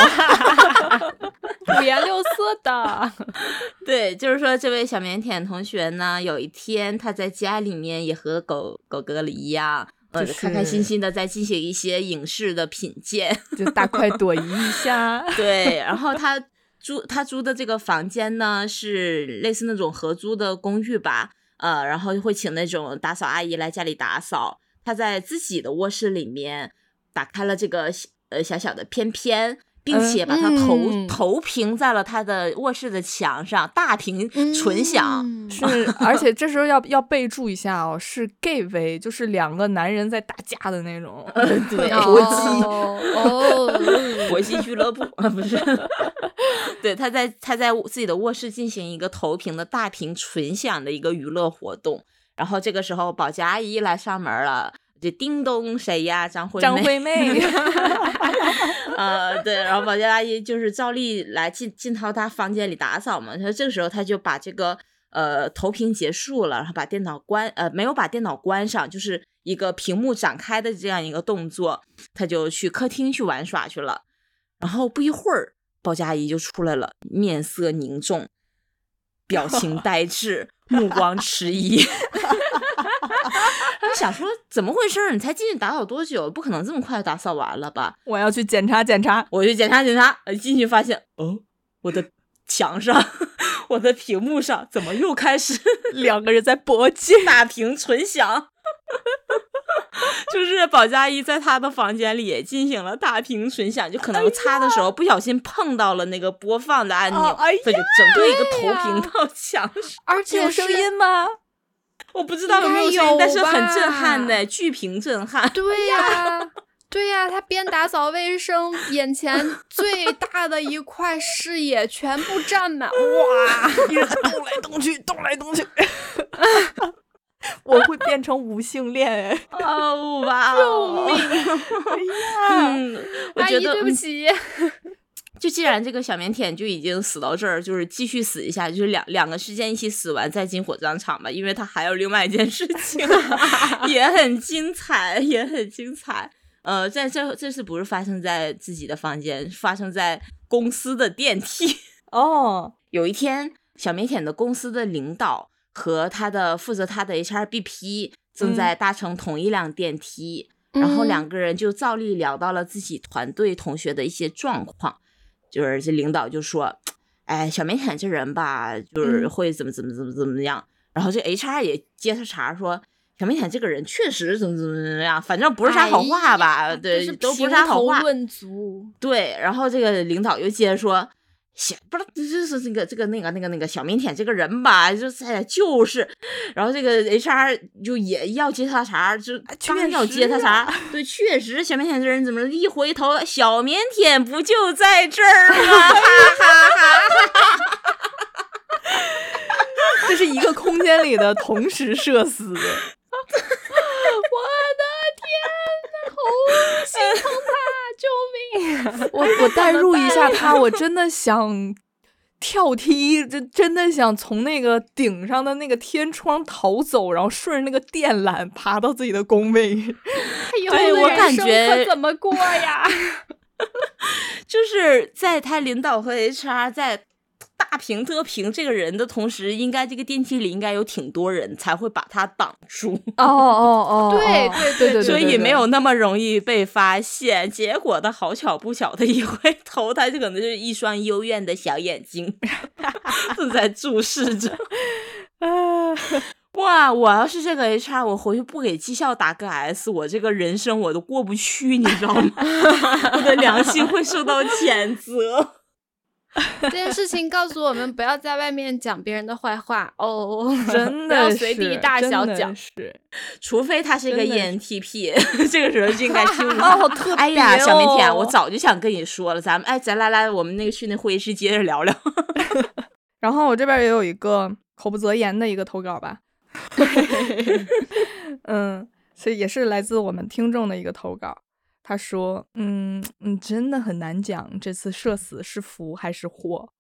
五颜六色的。对，就是说这位小腼腆同学呢，有一天他在家里面也和狗狗哥了一样，呃，就开开心心的在进行一些影视的品鉴。就大快朵颐一下。对，然后他租他租的这个房间呢，是类似那种合租的公寓吧，呃，然后会请那种打扫阿姨来家里打扫。他在自己的卧室里面打开了这个呃小小的片片。并且把它投、嗯投屏在了他的卧室的墙上，大屏纯享。嗯 是，而且这时候要要备注一下哦，是 gay 为，就是两个男人在打架的那种。对，搏击哦哦，搏击俱乐部啊，不是？对，他在他在自己的卧室进行一个投屏的大屏纯享的一个娱乐活动。然后这个时候，保洁阿姨来上门了，就叮咚，谁呀？张惠张妹惠妹 呃，对，然后保洁阿姨就是照例来进进到他房间里打扫嘛。他这个时候他就把这个呃投屏结束了，然后把电脑关呃没有把电脑关上，就是一个屏幕展开的这样一个动作，他就去客厅去玩耍去了。然后不一会儿，保洁阿姨就出来了，面色凝重，表情呆滞，目光迟疑。他就想说怎么回事儿？你才进去打扫多久？不可能这么快打扫完了吧？我要去检查检查。我去检查检查，呃进去发现，哦，我的墙上，我的屏幕上怎么又开始 两个人在搏击，大屏纯享？就是保洁阿姨在他的房间里也进行了大屏纯享，就可能擦的时候不小心碰到了那个播放的按钮，哦哎呀所以就整个一个投屏到墙上。而且有声音吗？我不知道有没有但是很震撼吧的，巨屏震撼。对呀、对呀、他边打扫卫生，眼前最大的一块视野全部占满，哇！一直动来动去，动来动去。我会变成无性恋哎！哦，哇哦！救哎呀，嗯，我阿姨，觉得嗯对不起，就既然这个小腼腆就已经死到这儿，就是继续死一下，就是两两个事件一起死完再进火葬场吧，因为他还有另外一件事情 也很精彩，也很精彩。呃，在这这次不是发生在自己的房间，发生在公司的电梯。哦，有一天，小腼腆的公司的领导和他的负责他的 HRBP 正在搭乘同一辆电梯，然后嗯两个人就照例聊到了自己团队同学的一些状况，就是这领导就说：“哎，小腼腆这人吧，就是嗯会怎么怎么怎么怎么样。然后这 HR 也接他茬说。小腼腆这个人确实怎么怎么怎么样，反正不是啥好话吧？哎对，都不是啥好话。论足，对，然后这个领导又接着说，小不是就是这个这个那个那个那个小腼腆这个人吧，就是就是，然后这个 HR 就也要接他茬，就确刚要接他茬，对，确实小腼腆这人怎么一回头，小腼腆不就在这儿吗？哈哈哈！这是一个空间里的同时社死。我的天哪，好心疼他，救命！我我代入一下他，我真的想跳梯，就真的想从那个顶上的那个天窗逃走，然后顺着那个电缆爬到自己的工位。以后对我感觉可怎么过呀？就是在他领导和 HR 在大评特评这个人的同时，应该这个电梯里应该有挺多人才会把他挡住，哦哦哦对哦对对对对，所以没有那么容易被发现。结果他好巧不巧的一回头，他就可能就是一双幽怨的小眼睛 正在注视着。啊，哇！我要是这个 HR，我回去不给绩效打个 S，我这个人生我都过不去，你知道吗？我的良心会受到谴责。这件事情告诉我们，不要在外面讲别人的坏话哦，真不要的随地大小讲。是 除非他是一个 ENTP，这个时候就应该听哦，好特别、哦！哎呀，小腼腆，我早就想跟你说了，咱们哎，咱来来，我们那个去那会议室接着聊聊。然后我这边也有一个口不择言的一个投稿吧，嗯，所以也是来自我们听众的一个投稿。他说：“嗯嗯，真的很难讲这次社死是福还是祸，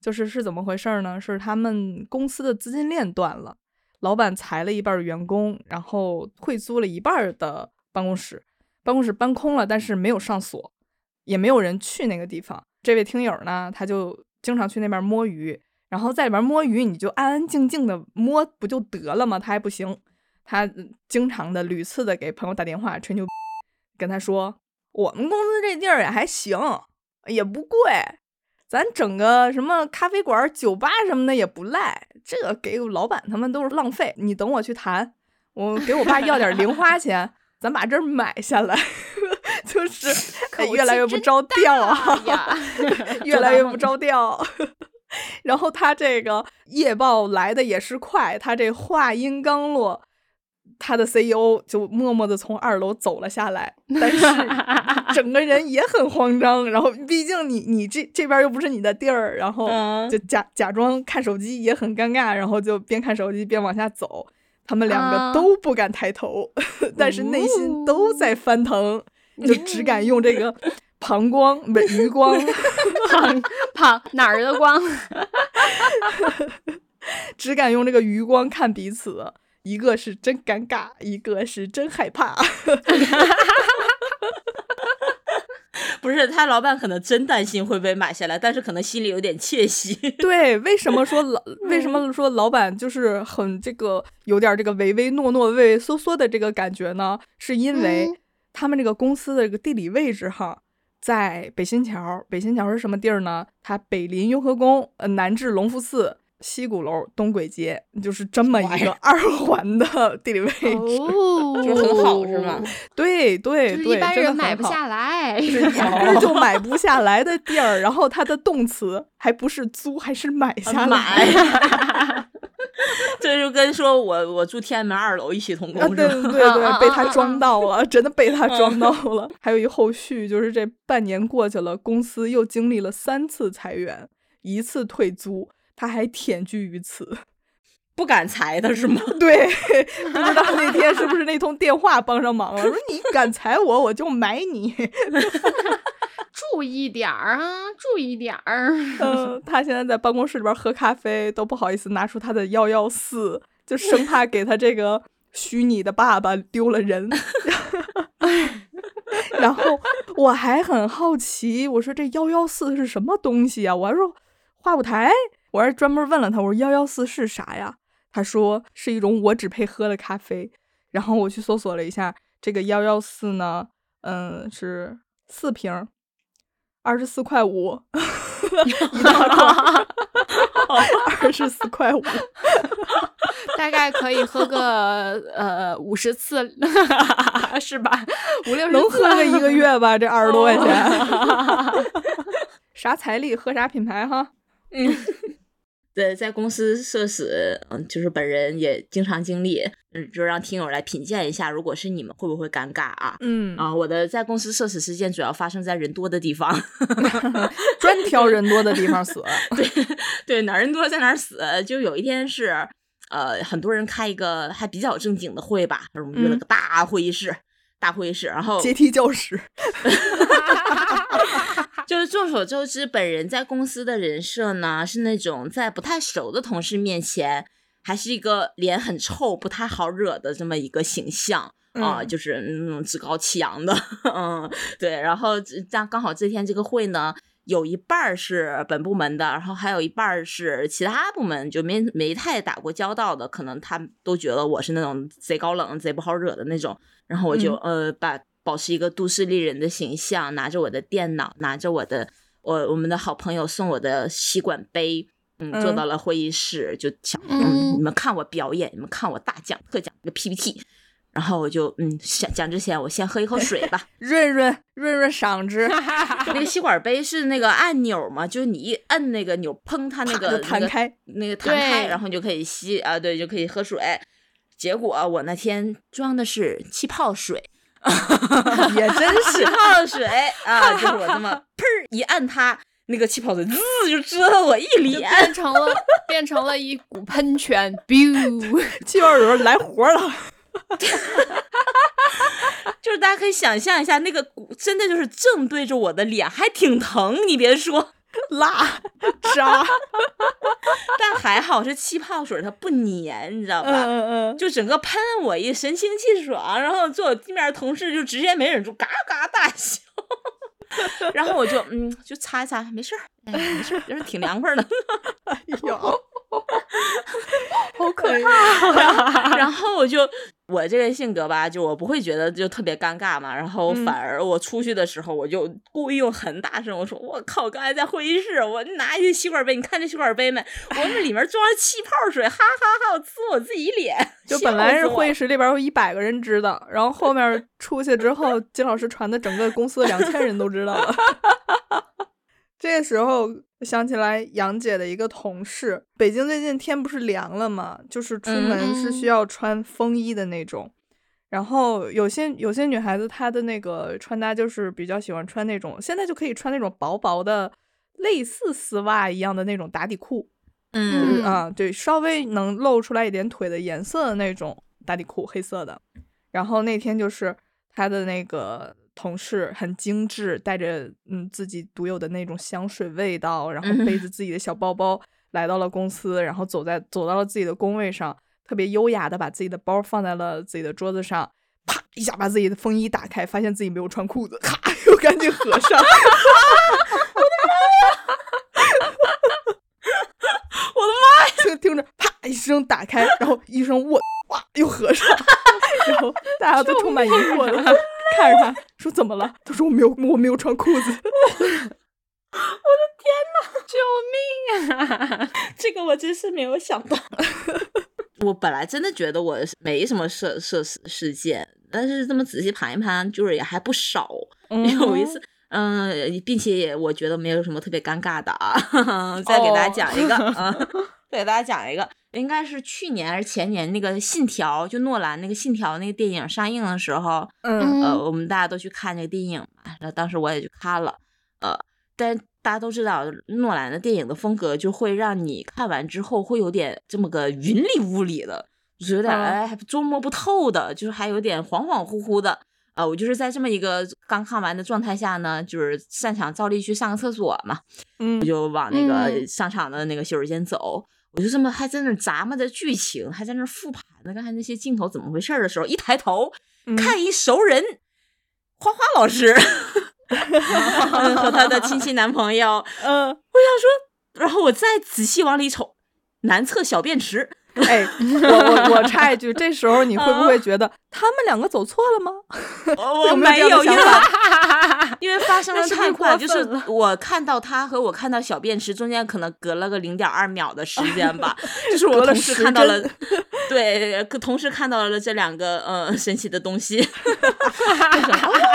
就是是怎么回事呢？是他们公司的资金链断了，老板裁了一半员工，然后退租了一半的办公室，办公室搬空了，但是没有上锁，也没有人去那个地方。这位听友呢，他就经常去那边摸鱼，然后在里边摸鱼，你就安安静静的摸不就得了吗？他还不行，他经常的屡次的给朋友打电话吹牛，跟他说我们公司这地儿也还行，也不贵，咱整个什么咖啡馆、酒吧什么的也不赖，这个给老板他们都是浪费。你等我去谈，我给我爸要点零花钱，咱把这儿买下来。就是 越来越不着调啊 越来越不着调。然后他这个夜报来的也是快，他这话音刚落，他的 CEO 就默默的从二楼走了下来，但是 整个人也很慌张。然后毕竟你你这这边又不是你的地儿，然后嗯就假假装看手机也很尴尬，然后就边看手机边往下走。他们两啊个都不敢抬头，但是内心都在翻腾，就只敢用这个膀胱不余光 胖胖哪儿的光？只敢用这个余光看彼此，一个是真尴尬，一个是真害怕。不是他老板可能真担心会被买下来，但是可能心里有点窃喜。对，为什么说老 为什么说老板就是很这个有点这个唯唯诺诺、畏畏缩缩的这个感觉呢？是因为嗯他们这个公司的这个地理位置哈，在北新桥。北新桥是什么地儿呢？它北临雍和宫，呃，南至隆福寺。西鼓楼、东轨街，就是这么一个二环的地理位置。哦，就是很好是吗？对对对，就是一般人买不下来。是压根儿就买不下来的地儿，然后它的动词还不是租，还是买下来。买，这就跟说我我住天安门二楼一起同啊，工对？对对被他啊装到了，真的被他装到了。还有一后续，就是这半年过去了，公司又经历了三次裁员，一次退租，他还舔居于此。不敢裁他是吗？对，不知道那天是不是那通电话帮上忙了？说你敢裁我，我就买你。注意点儿啊，注意点儿。嗯，他现在在办公室里边喝咖啡，都不好意思拿出他的幺幺四，就生怕给他这个虚拟的爸爸丢了人。然后我还很好奇，我说这幺幺四是什么东西啊？我还说话舞台，我还专门问了他，我说幺幺四是啥呀？他说是一种我只配喝的咖啡。然后我去搜索了一下，这个幺幺四呢，嗯，是四瓶，二十四块五，一大罐，二十四块五。大概可以喝个呃五十次，是吧？五六十能喝个一个月 吧？这二十多块钱，啥财力喝啥品牌哈？嗯，对，在公司社死，嗯，就是本人也经常经历，嗯，就让听友来品鉴一下，如果是你们会不会尴尬啊？嗯，啊，我的在公司社死事件主要发生在人多的地方 专挑人多的地方死。对对，哪儿人多在哪儿死。就有一天是，呃，很多人开一个还比较正经的会吧，我们约了嗯个大会议室，大会议室，然后阶梯教室，就是众所周知，本人在公司的人设呢是那种在不太熟的同事面前，还是一个脸很臭、不太好惹的这么一个形象啊、嗯就是那种趾高气扬的，嗯，对。然后这刚好这天这个会呢，有一半儿是本部门的，然后还有一半儿是其他部门，就没没太打过交道的，可能他们都觉得我是那种贼高冷、贼不好惹的那种。然后我就、呃把保持一个都市丽人的形象，拿着我的电脑，拿着我的我我们的好朋友送我的吸管杯，嗯，坐嗯到了会议室，就想，嗯嗯，你们看我表演，你们看我大讲特讲一个 PPT。然后我就嗯，想讲之前我先喝一口水吧。润润润润嗓子，那个吸管杯是那个按钮嘛，就是你一摁那个钮，砰，它那个弹开，那个、那个弹开，然后你就可以吸啊，对，就可以喝水。结果我那天装的是气泡水，也真是泡水 啊，就是我这么 砰儿一按它，那个气泡水滋就遮了我一脸。变成了变成了一股喷泉，biu，气泡水来活了，就是大家可以想象一下，那个鼓真的就是正对着我的脸，还挺疼。你别说，辣渣 但还好是气泡水，它不粘，你知道吧？嗯嗯嗯，就整个喷我一神清气爽，然后坐我对面同事就直接没忍住，嘎嘎大笑。然后我就嗯，就擦一擦，没事儿，哎，没事儿，就是挺凉快的。哎呦，好可怕！然后我就我这个性格吧，就我不会觉得就特别尴尬嘛。然后嗯反而我出去的时候，我就故意用很大声，我说我靠，我刚才在会议室，我拿一个吸管杯，你看这吸管杯没？我们里面装了气泡水，哈哈哈！我呲我自己脸，就本来是会议室里边有一百个人知道，然后后面出去之后，金老师传的整个公司两千人都知道了。这个时候想起来杨姐的一个同事，北京最近天不是凉了嘛，就是出门是需嗯要穿风衣的那种。然后有些有些女孩子她的那个穿搭就是比较喜欢穿那种，现在就可以穿那种薄薄的，类似丝袜一样的那种打底裤。就是嗯啊，对，稍微能露出来一点腿的颜色的那种打底裤，黑色的。然后那天就是她的那个同事很精致，带着嗯自己独有的那种香水味道，然后背着自己的小包包来到了公司，然后走在走到了自己的工位上，特别优雅的把自己的包放在了自己的桌子上，啪一下把自己的风衣打开，发现自己没有穿裤子，咔 又赶紧合上。我的妈呀！听听着，啪一声打开，然后一声我哇又合上，然后大家都充满疑惑的看着他说怎么了？他说我没有我没有穿裤子。我的天哪救命啊！这个我真是没有想到。我本来真的觉得我没什么社社死事件，但是这么仔细盘一盘，就是也还不少。有一次，嗯、并且也我觉得没有什么特别尴尬的啊。再给大家讲一个啊，再给大家讲一个，应该是去年还是前年那个《信条》，就诺兰那个《信条》那个电影上映的时候，嗯。呃，嗯我们大家都去看那个电影嘛，然后当时我也去看了，呃，但大家都知道诺兰的电影的风格就会让你看完之后会有点这么个云里雾里的，就是有点嗯。哎捉摸不透的，就是还有点恍恍惚惚的。啊、我就是在这么一个刚看完的状态下呢，就是擅长照例去上个厕所嘛，嗯。我就往那个嗯。商场的那个洗手间走，我就这么还在那儿咂摸着剧情，还在那儿复盘呢，刚才那些镜头怎么回事儿的时候，一抬头、嗯。看一熟人，花花老师嗯 和她的亲戚男朋友，嗯，我想说然后我再仔细往里瞅，男厕小便池，哎，我我我插一句，这时候你会不会觉得他们两个走错了吗？我没有因为 因为发生的太快，就是我看到他和我看到小便池中间可能隔了个零点二秒的时间吧，就是我同时时看到了，对，同时看到了这两个呃神奇的东西，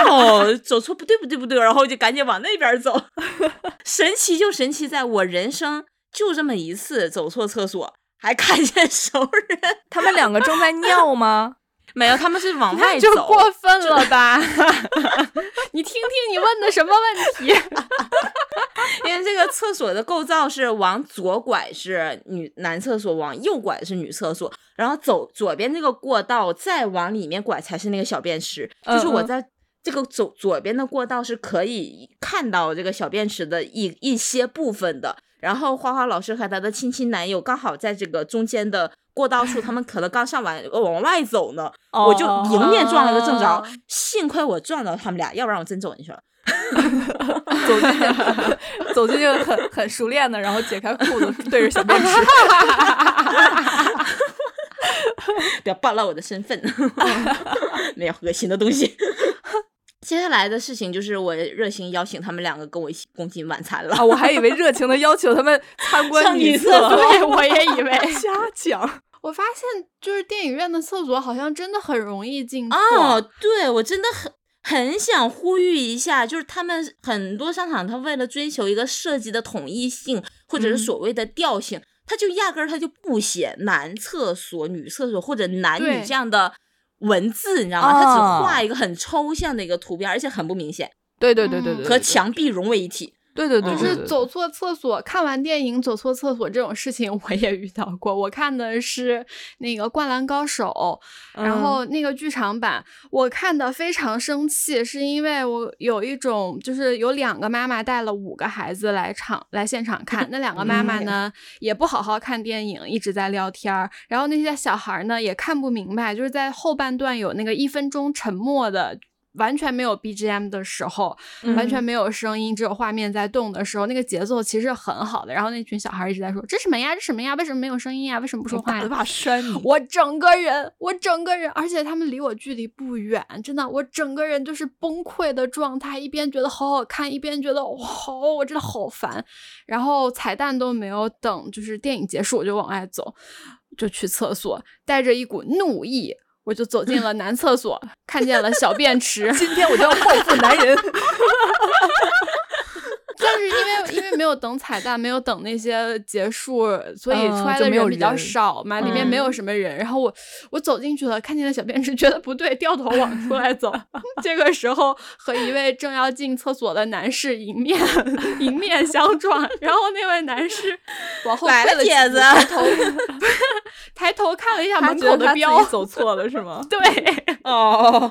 哦，走错不对不对不对，然后就赶紧往那边走。神奇就神奇在我人生就这么一次走错厕所，还看见熟人，他们两个正在尿吗？没有，他们是往外就走，过分了吧？你听听你问的什么问题？因为这个厕所的构造是往左拐是女男厕所，往右拐是女厕所，然后走左边这个过道再往里面拐才是那个小便池。就是我在这个走左边的过道是可以看看到这个小便池的一一些部分的。然后花花老师和她的亲亲男友刚好在这个中间的过道处，他们可能刚上完呃往外走呢，我就迎面撞了个正着哦，幸亏我撞到他们俩，要不然我真走进去了。走进去，走进去很很熟练的，然后解开裤子对着小便池。不要暴露我的身份，没有恶心的东西。接下来的事情就是我热情邀请他们两个跟我一起共进晚餐了。啊，我还以为热情的邀请他们 参观上女厕对，我也以为。瞎讲。我发现就是电影院的厕所好像真的很容易进错。哦，对我真的很很想呼吁一下，就是他们很多商场，他为了追求一个设计的统一性，或者是嗯所谓的调性，它就压根儿它就不写男厕所、女厕所或者男女这样的文字，你知道吗？它只哦画一个很抽象的一个图标，而且很不明显，对对对对对，和墙壁融为一体。对对对，就是走错厕所，看完电影走错厕所这种事情我也遇到过。我看的是那个《灌篮高手》，然嗯后那个剧场版，我看的非常生气，是因为我有一种就是有两个妈妈带了五个孩子来场来现场看，那两个妈妈呢也不好好看电影，一直在聊天儿，然后那些小孩儿呢也看不明白，就是在后半段有那个一分钟沉默的。完全没有 BGM 的时候，完全嗯没有声音，只有画面在动的时候，那个节奏其实很好的。然后那群小孩一直在说：“这什么呀？这什么呀？为什么没有声音呀？为什么不说话呀我整个人，我整个人，而且他们离我距离不远，真的，我整个人就是崩溃的状态，一边觉得好好看，一边觉得哇，好，我真的好烦。然后彩蛋都没有等，就是电影结束我就往外走，就去厕所，带着一股怒意，我就走进了男厕所，看见了小便池。今天我就要报复男人。但是因为 因为没有等彩蛋，没有等那些结束，所以嗯出来的人比较少嘛，里面没有嗯什么人。然后我我走进去了，看见了小便池，觉得不对，掉头往出来走。这个时候和一位正要进厕所的男士迎面 迎面相撞，然后那位男士往后来退了子抬头抬头看了一下门口的标，走错了是吗？对。哦，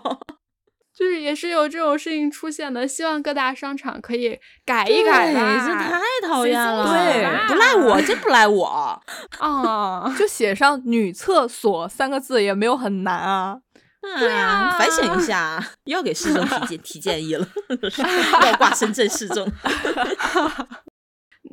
就是也是有这种事情出现的，希望各大商场可以改一改吧。这太讨厌了。对不赖我，真不赖我。啊，就写上“女厕所”三个字也没有很难啊。对啊反省一下，又要给市政提建提建议了，要挂深圳市政。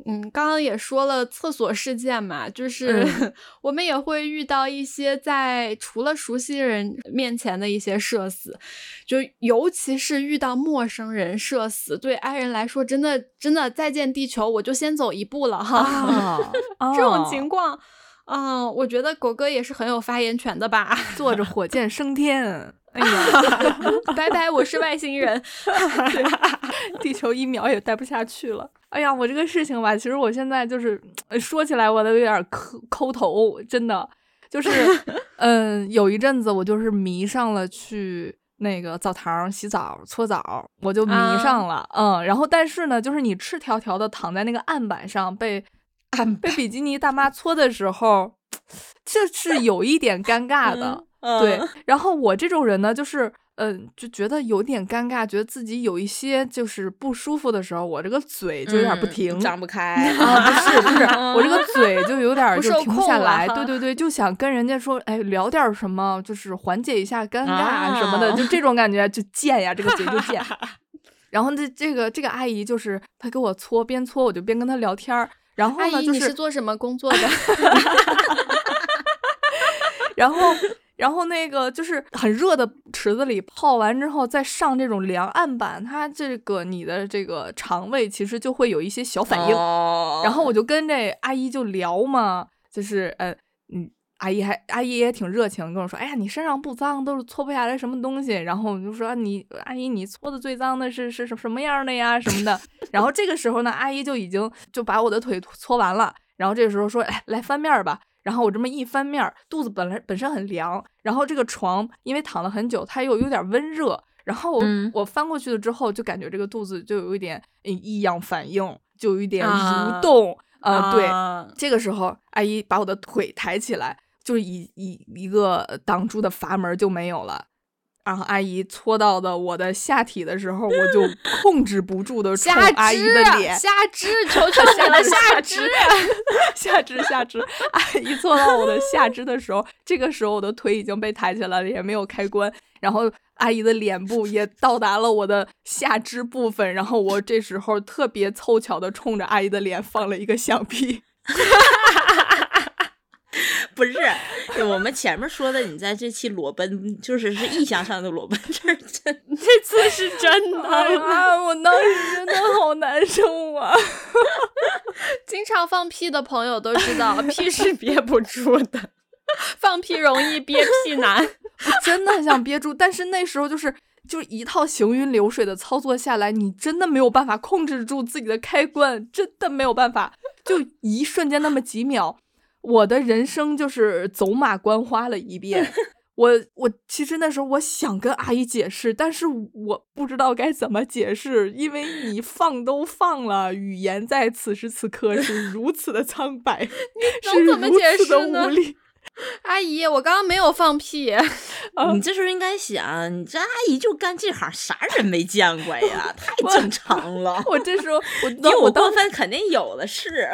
嗯，刚刚也说了厕所事件嘛，就是、嗯 我们也会遇到一些在除了熟悉人面前的一些社死，就尤其是遇到陌生人社死，对爱人来说，真的真的再见地球，我就先走一步了哈。啊这种情况，嗯、我觉得狗哥也是很有发言权的吧。坐着火箭升天。哎呀，拜拜，我是外星人。地球一秒也待不下去了。哎呀，我这个事情吧，其实我现在就是呃说起来我都有点抠抠头，真的。就是，嗯，有一阵子我就是迷上了去那个澡堂洗澡搓澡，我就迷上了，嗯，然后但是呢，就是你赤条条的躺在那个案板上被被比基尼大妈搓的时候，这是有一点尴尬的。对嗯，然后我这种人呢，就是嗯、就觉得有点尴尬，觉得自己有一些就是不舒服的时候，我这个嘴就有点不嗯停。张不开 啊，不是不是，我这个 嘴就有点就停不下来，对对对，就想跟人家说，哎，聊点什么，就是缓解一下尴尬啊什么的，就这种感觉，就贱呀，这个嘴就贱。然后这这个这个阿姨就是她给我搓，边搓我就边跟她聊天儿，然后阿呢，姨，就是你是做什么工作的？然后，然后那个就是很热的池子里泡完之后，再上这种凉案板，它这个你的这个肠胃其实就会有一些小反应。哦然后我就跟这阿姨就聊嘛，就是呃，嗯。阿姨还阿姨也挺热情，跟我说：“哎呀，你身上不脏，都是搓不下来什么东西。”然后我就说：“你阿姨，你搓的最脏的是是什什么样的呀？什么的。”然后这个时候呢，阿姨就已经就把我的腿搓完了。然后这个时候说：“哎，来翻面儿吧。”然后我这么一翻面儿，肚子本来本身很凉，然后这个床因为躺了很久，它又有点温热。然后我、嗯我翻过去了之后，就感觉这个肚子就有一点呃异样反应，就有一点啊蠕动。呃，对，啊这个时候阿姨把我的腿抬起来，就是一一一个挡住的阀门就没有了。然后阿姨搓到的我的下体的时候，我就控制不住的 冲下阿姨的脸，下肢，求求你了，下 肢。下肢下肢，阿姨搓到我的下肢的时候，这个时候我的腿已经被抬起来了，也没有开关，然后阿姨的脸部也到达了我的下肢部分，然后我这时候特别凑巧的冲着阿姨的脸放了一个响屁。不是，我们前面说的，你在这期裸奔，就是是意向上的裸奔，这是真。这次是真的。啊！我当时真的好难受啊！经常放屁的朋友都知道，屁是憋不住的，放屁容易憋屁难。真的很想憋住，但是那时候就是就一套行云流水的操作下来，你真的没有办法控制住自己的开关，真的没有办法，就一瞬间那么几秒，我的人生就是走马观花了一遍。我我其实那时候我想跟阿姨解释，但是我不知道该怎么解释，因为你放都放了，语言在此时此刻是 如此的苍白，能是怎么解如此的释呢无力。阿姨，我刚刚没有放屁。啊你这时候应该想，你这阿姨就干这行，啥人没见过呀？太正常了。我这时候我比我当我当过分肯定有的是。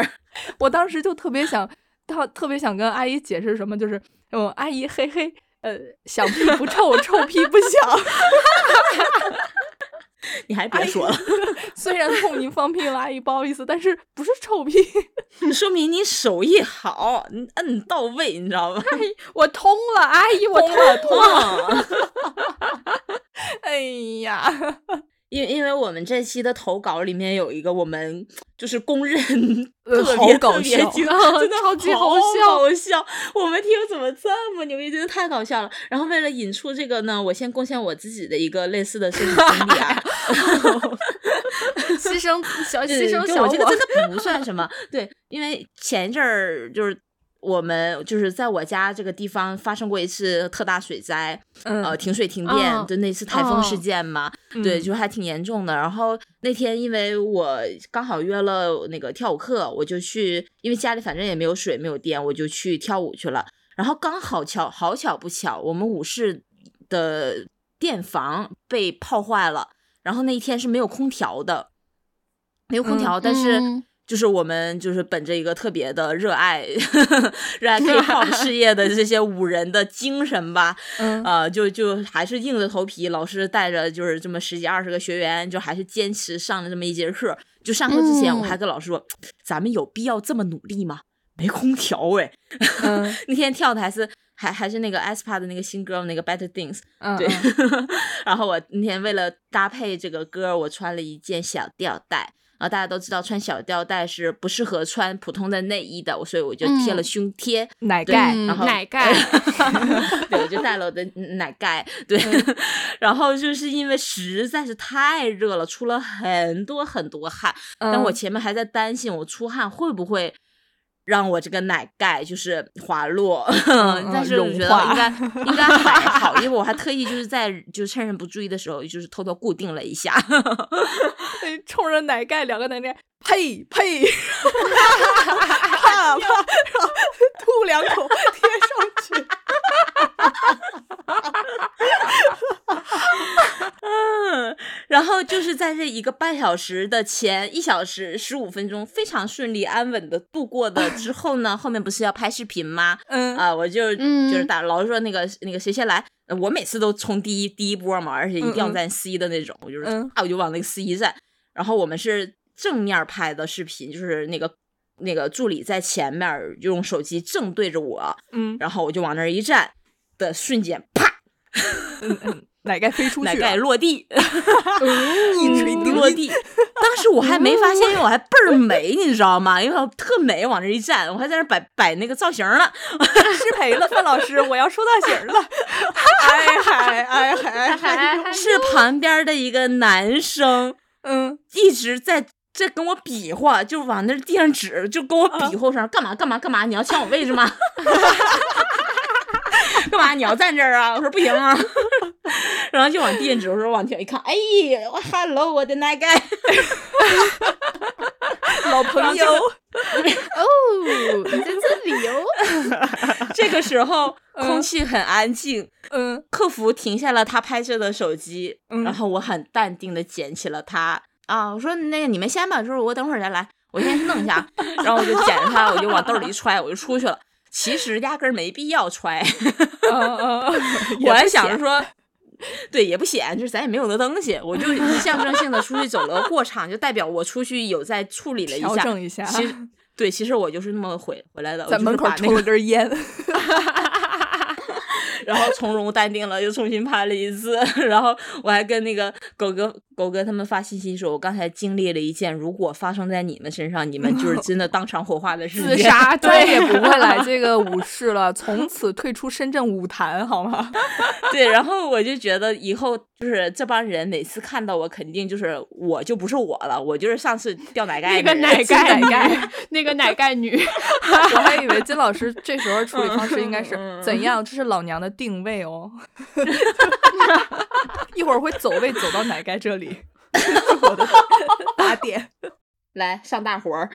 我当时就特别想，特特别想跟阿姨解释什么，就是嗯，阿姨嘿嘿，呃，响屁不臭，臭屁不响。你还别说了，虽然冲您放屁了，阿姨不好意思，但是不是臭屁。说明你手艺好，你摁到位，你知道吗？我通了，阿姨，我通了通了。哎呀，因因为我们这期的投稿里面有一个我们就是公认呃特别好搞笑特别真的 超级好搞笑好笑。我们听怎么这么牛逼，真的太搞笑了。然后为了引出这个呢，我先贡献我自己的一个类似的事情经历啊。牺牲小对牺牲小就我这个真的不算什么。对，因为前一阵儿就是我们就是在我家这个地方发生过一次特大水灾，嗯呃，停水停电嗯的那次台风事嗯件嘛，对，嗯就还挺严重的。然后那天因为我刚好约了那个跳舞课，我就去，因为家里反正也没有水没有电，我就去跳舞去了。然后刚好巧好巧不巧，我们舞室的电房被泡坏了，然后那一天是没有空调的，没有空嗯调，但是。嗯就是我们就是本着一个特别的热爱热爱 K-pop 事业的这些五人的精神吧，嗯呃，就就还是硬着头皮，老师带着就是这么十几二十个学员，就还是坚持上了这么一节课。就上课之前，我还嗯跟老师说，咱们有必要这么努力吗？没空调哎，嗯 那天跳的还是还还是那个 aespa 的那个新歌那个 Better Things，嗯，对嗯，然后我那天为了搭配这个歌，我穿了一件小吊带。然后大家都知道穿小吊带是不适合穿普通的内衣的，所以我就贴了嗯。胸贴，对奶盖，嗯然后奶盖 对，我就带了我的奶盖，对，然后就是因为实在是太热了，出了很多很多汗，但我嗯前面还在担心我出汗会不会让我这个奶盖就是滑落，嗯但是我觉得应该应该还好，因为我还 特意就是在就是趁人不注意的时候，就是偷偷固定了一下。冲着奶盖两个奶盖，呸呸，啪啪，然后吐两口贴上去。嗯，然后就是在这一个半小时的前一小时十五分钟非常顺利安稳的度过的之后呢，后面不是要拍视频吗？嗯啊，我就、就是打老师说那个那个谁先来，我每次都冲第一第一波嘛，而且一定要站 C 的那种，我就是啊我就往那个 C 站，然后我们是正面拍的视频，就是那个那个助理在前面用手机正对着我，嗯然后我就往那儿一站的瞬间，啪，嗯嗯，奶盖飞出 去奶，盖落地。一锤定。落地。当时我还没发现，因为我还倍儿美，你知道吗？因为我特美，往这一站，我还在那摆摆那个造型呢。失陪了，范老师，我要收造型了。哎嗨哎嗨哎嗨，是旁边的一个男生嗯一直在在跟我比划，就往那地上指，就跟我比划上干嘛干嘛干嘛？你要抢我位置吗？干嘛？你要站这儿啊？我说不行啊。然后就往地上指，我说往前一看，哎呀，我 hello 我的奶盖。老朋友，哦，你在这里哦。这个时候空气很安静，嗯客服停下了他拍摄的手机，嗯然后我很淡定的捡起了它啊，我说那个你们先吧，就是我等会儿再来，我先去弄一下，然后我就捡着它，我就往兜里一揣，我就出去了。其实压根儿没必要揣，我还想着说，对，也不显，就是咱也没有那东西，我就象征性的出去走了个过场，就代表我出去有在处理了一下，调整一下，其实对，其实我就是那么回回来的，在门口抽了根烟，然后从容淡定了，又重新拍了一次，然后我还跟那个狗哥、狗哥他们发信息说，我刚才经历了一件如果发生在你们身上，你们就是 真的当场火化的事件。自杀，再对，也不会来这个舞室了，从此退出深圳舞坛，好吗？对，然后我就觉得以后就是这帮人每次看到我，肯定就是我就不是我了，我就是上次掉奶盖那个奶盖奶盖，那个奶盖女，我还以为金老师这时候处理方式应该是怎样？这是老娘的定位哦，一会儿会走位走到奶盖这里，是 我的 打点。来上大活儿。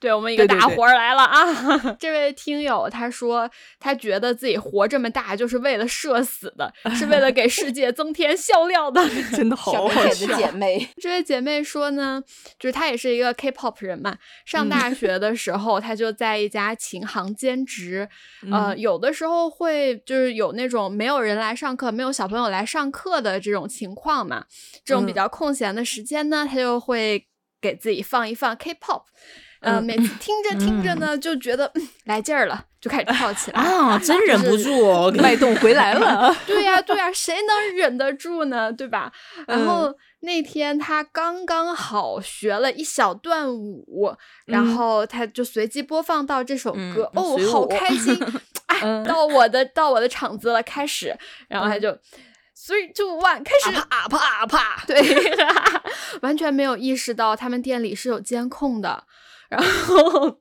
对我们一个大活儿来了啊！这位听友他说，他觉得自己活这么大就是为了社死的，是为了给世界增添笑料的。真的好小好美姐的姐笑。妹，这位姐妹说呢，就是她也是一个 K-pop 人嘛，上嗯大学的时候，她就在一家琴行兼职，呃，嗯有的时候会就是有那种没有人来上课，没有小朋友来上课的这种情况嘛，这种比嗯较空闲的时间呢，她就会给自己放一放 K-pop。呃，嗯每次听着听着呢，就觉得、嗯来劲儿了，就开始跳起来。啊，真忍不住哦！脉动回来了，对呀、对呀、谁能忍得住呢？对吧？然后那天他刚刚好学了一小段舞，然嗯后他就随机播放到这首嗯歌，哦，好开心！哎，嗯到我的到我的场子了，开始，然后他就。three two one，开始啊啪啪啪，对，完全没有意识到他们店里是有监控的。然后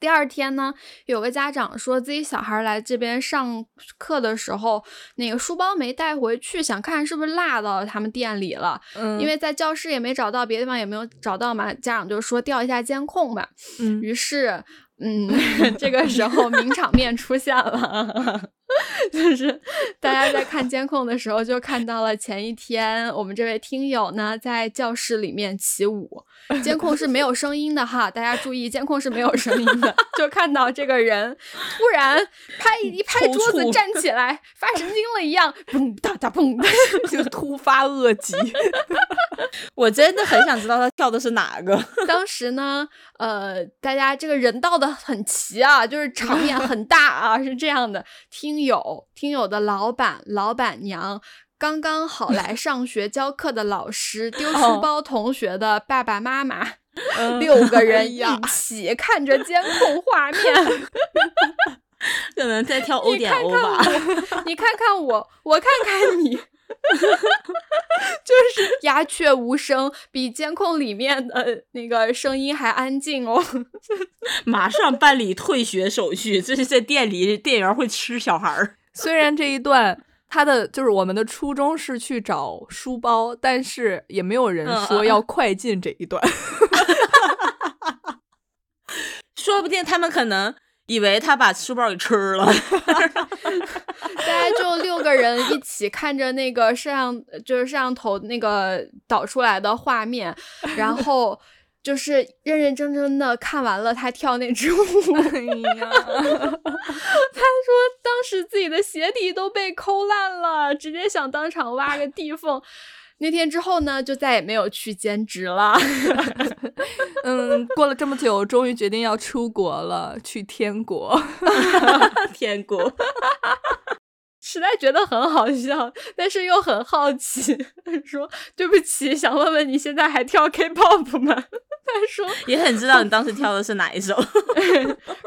第二天呢，有个家长说自己小孩来这边上课的时候，那个书包没带回去，想看是不是落到他们店里了。嗯因为在教室也没找到，别的地方也没有找到嘛，家长就说调一下监控吧。嗯于是，嗯，这个时候名场面出现了，就是大家在看监控的时候，就看到了前一天我们这位听友呢在教室里面起舞，监控是没有声音的哈，大家注意，监控是没有声音的，就看到这个人突然拍一拍桌子站起来，发神经了一样，砰哒哒砰 就。突发恶疾，我真的很想知道他跳的是哪个。当时呢，呃，大家这个人到的很齐啊，就是场面很大啊，是这样的。听友，听友的老板、老板娘，刚刚好来 上学教课的老师，丢书哦包同学的爸爸妈妈，嗯 六个人 一起看着监控画面。可能在跳欧你看看点欧吧。我，你看看我，我看看你，就是鸦雀无声，比监控里面的那个声音还安静哦。马上办理退学手续，这是在店里店员会吃小孩儿。虽然这一段他的就是我们的初衷是去找书包，但是也没有人嗯说嗯要快进这一段。说不定他们可能以为他把书包给吃了。大家就六个人一起看着那个摄像，就是摄像头那个导出来的画面，然后就是认认真真的看完了他跳那支舞。哎呀，他说当时自己的鞋底都被抠烂了，直接想当场挖个地缝。那天之后呢，就再也没有去兼职了。嗯，过了这么久，终于决定要出国了，去天国。天国，实在觉得很好笑，但是又很好奇，说对不起，想问问你现在还跳 K-pop 吗？他说也很知道你当时跳的是哪一首。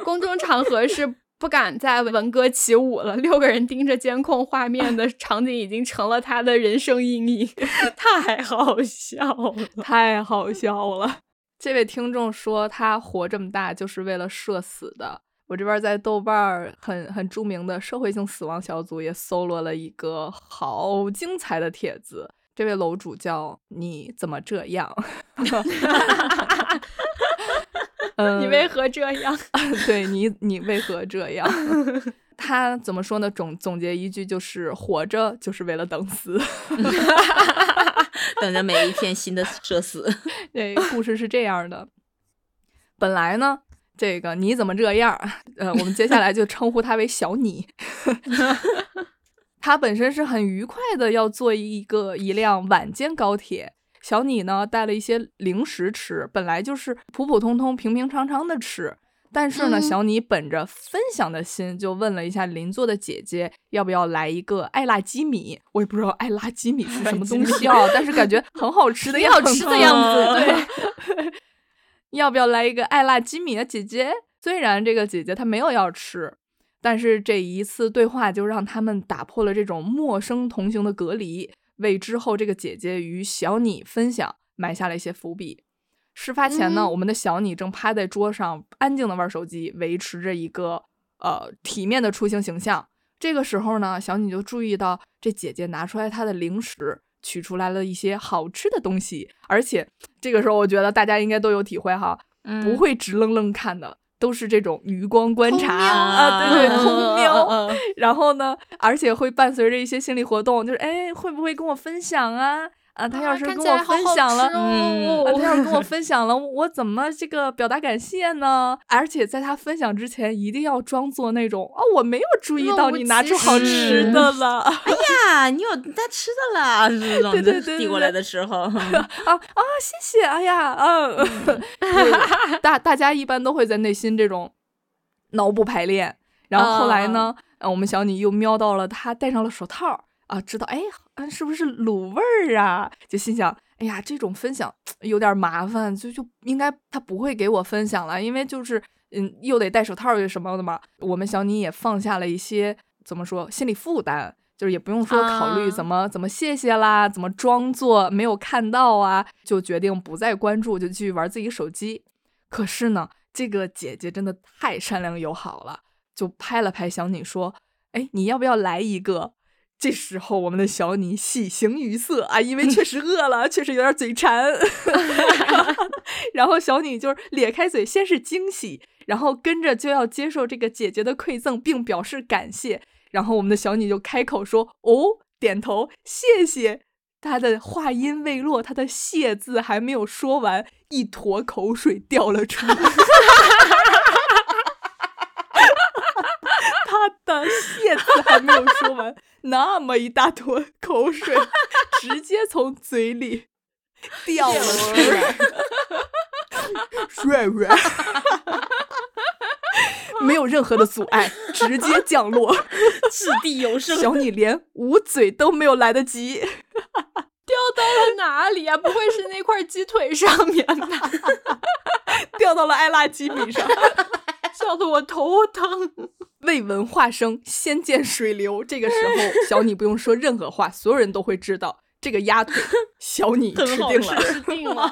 公众场合是不敢再闻歌起舞了，六个人盯着监控画面的场景已经成了他的人生阴影，太好笑了。太好笑了。这位听众说他活这么大就是为了社死的。我这边在豆瓣儿很很著名的社会性死亡小组也搜罗了一个好精彩的帖子。这位楼主叫你怎么这样？嗯，你为何这样？对你，你为何这样？他怎么说呢？总总结一句就是：活着就是为了等死。等着每一天新的社死。这故事是这样的，本来呢，这个你怎么这样？呃，我们接下来就称呼他为小你。他本身是很愉快的要坐一个一辆晚间高铁。小你呢带了一些零食吃，本来就是普普通通、平平常常的吃，但是呢，嗯小你本着分享的心，就问了一下邻座的姐姐要不要来一个爱辣鸡米。我也不知道爱辣鸡米是 什么东西啊，但是感觉很好吃的挺样子，好吃的样子，对。要不要来一个爱辣鸡米啊，姐姐？虽然这个姐姐她没有要吃，但是这一次对话就让他们打破了这种陌生同行的隔离，为之后这个姐姐与小你分享埋下了一些伏笔。事发前呢，嗯我们的小你正趴在桌上安静的玩手机，维持着一个呃体面的出行形象。这个时候呢，小你就注意到这姐姐拿出来她的零食，取出来了一些好吃的东西，而且这个时候我觉得大家应该都有体会哈，嗯不会直愣愣看的，都是这种余光观察啊，对对，嗯偷瞄。然后呢，而且会伴随着一些心理活动，就是哎，会不会跟我分享啊？啊，他要是跟我分享了，吃嗯啊，哦他要是跟我分享了，我怎么这个表达感谢呢？而且在他分享之前，一定要装作那种哦，我没有注意到你拿出好吃的了哎呀，你有带吃的了，是这种对对对递过来的时候，啊啊！谢谢，哎呀，嗯，对大大家一般都会在内心这种脑补排练，然后后来呢，呃我们小女又瞄到了他戴上了手套啊，知道哎，啊是不是卤味儿啊？就心想，哎呀，这种分享有点麻烦，就就应该他不会给我分享了，因为就是嗯，又得戴手套又什么的嘛。我们小妮也放下了一些怎么说心理负担。就是也不用说考虑啊怎么、怎么谢谢啦，怎么装作没有看到啊，就决定不再关注，就继续玩自己手机。可是呢，这个姐姐真的太善良友好了，就拍了拍小妮说：“哎，你要不要来一个？”这时候，我们的小女喜形于色啊，因为确实饿了，确实有点嘴馋。然后小女就是咧开嘴，先是惊喜，然后跟着就要接受这个姐姐的馈赠，并表示感谢。然后我们的小女就开口说：“哦，点头，谢谢。”她的话音未落，她的“谢”字还没有说完，一坨口水掉了出来。的“谢”字还没有说完，那么一大坨口水直接从嘴里掉了出来，帅帅，没有任何的阻碍，直接降落。掷地有声。小你连捂嘴都没有来得及，掉到了哪里啊？不会是那块鸡腿上面吧？掉到了艾拉鸡米上。笑得我头疼。未闻化生，先见水流。这个时候，小你不用说任何话，所有人都会知道这个鸭腿 小你吃定了。吃定了，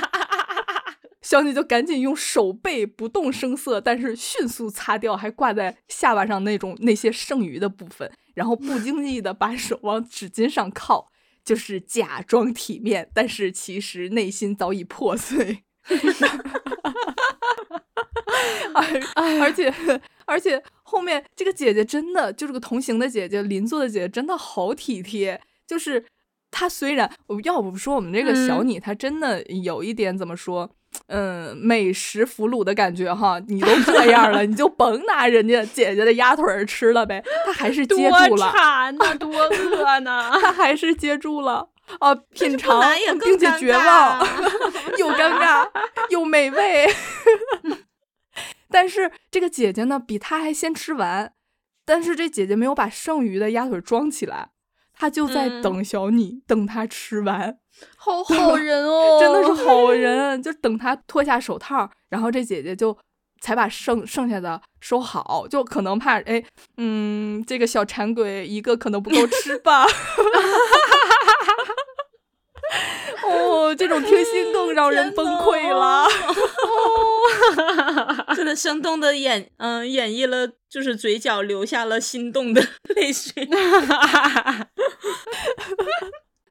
小你就赶紧用手背不动声色，但是迅速擦掉还挂在下巴上那种那些剩余的部分，然后不经意的把手往纸巾上靠，就是假装体面，但是其实内心早已破碎。而 而且而且后面这个姐姐真的就是个同行的姐姐邻座的姐姐真的好体贴，就是她虽然我要不说我们这个小嗯你，她真的有一点怎么说，嗯，美食俘虏的感觉哈，你都这样了，你就甭拿人家姐姐的鸭腿儿吃了呗，她还是接住多了，馋呢，多 饿呢。她还是接住了。啊，品尝并且绝望，又尴尬又美味。但是这个姐姐呢，比她还先吃完，但是这姐姐没有把剩余的鸭腿装起来，她就在嗯等小你，等她吃完 好好人哦，真的是好 人，就等她脱下手套，然后这姐姐就才把剩剩下的收好，就可能怕哎，嗯，这个小馋鬼一个可能不够吃吧。哦，这种贴心更让人崩溃了。真的生动的演，嗯、演绎了，就是嘴角流下了心动的泪水。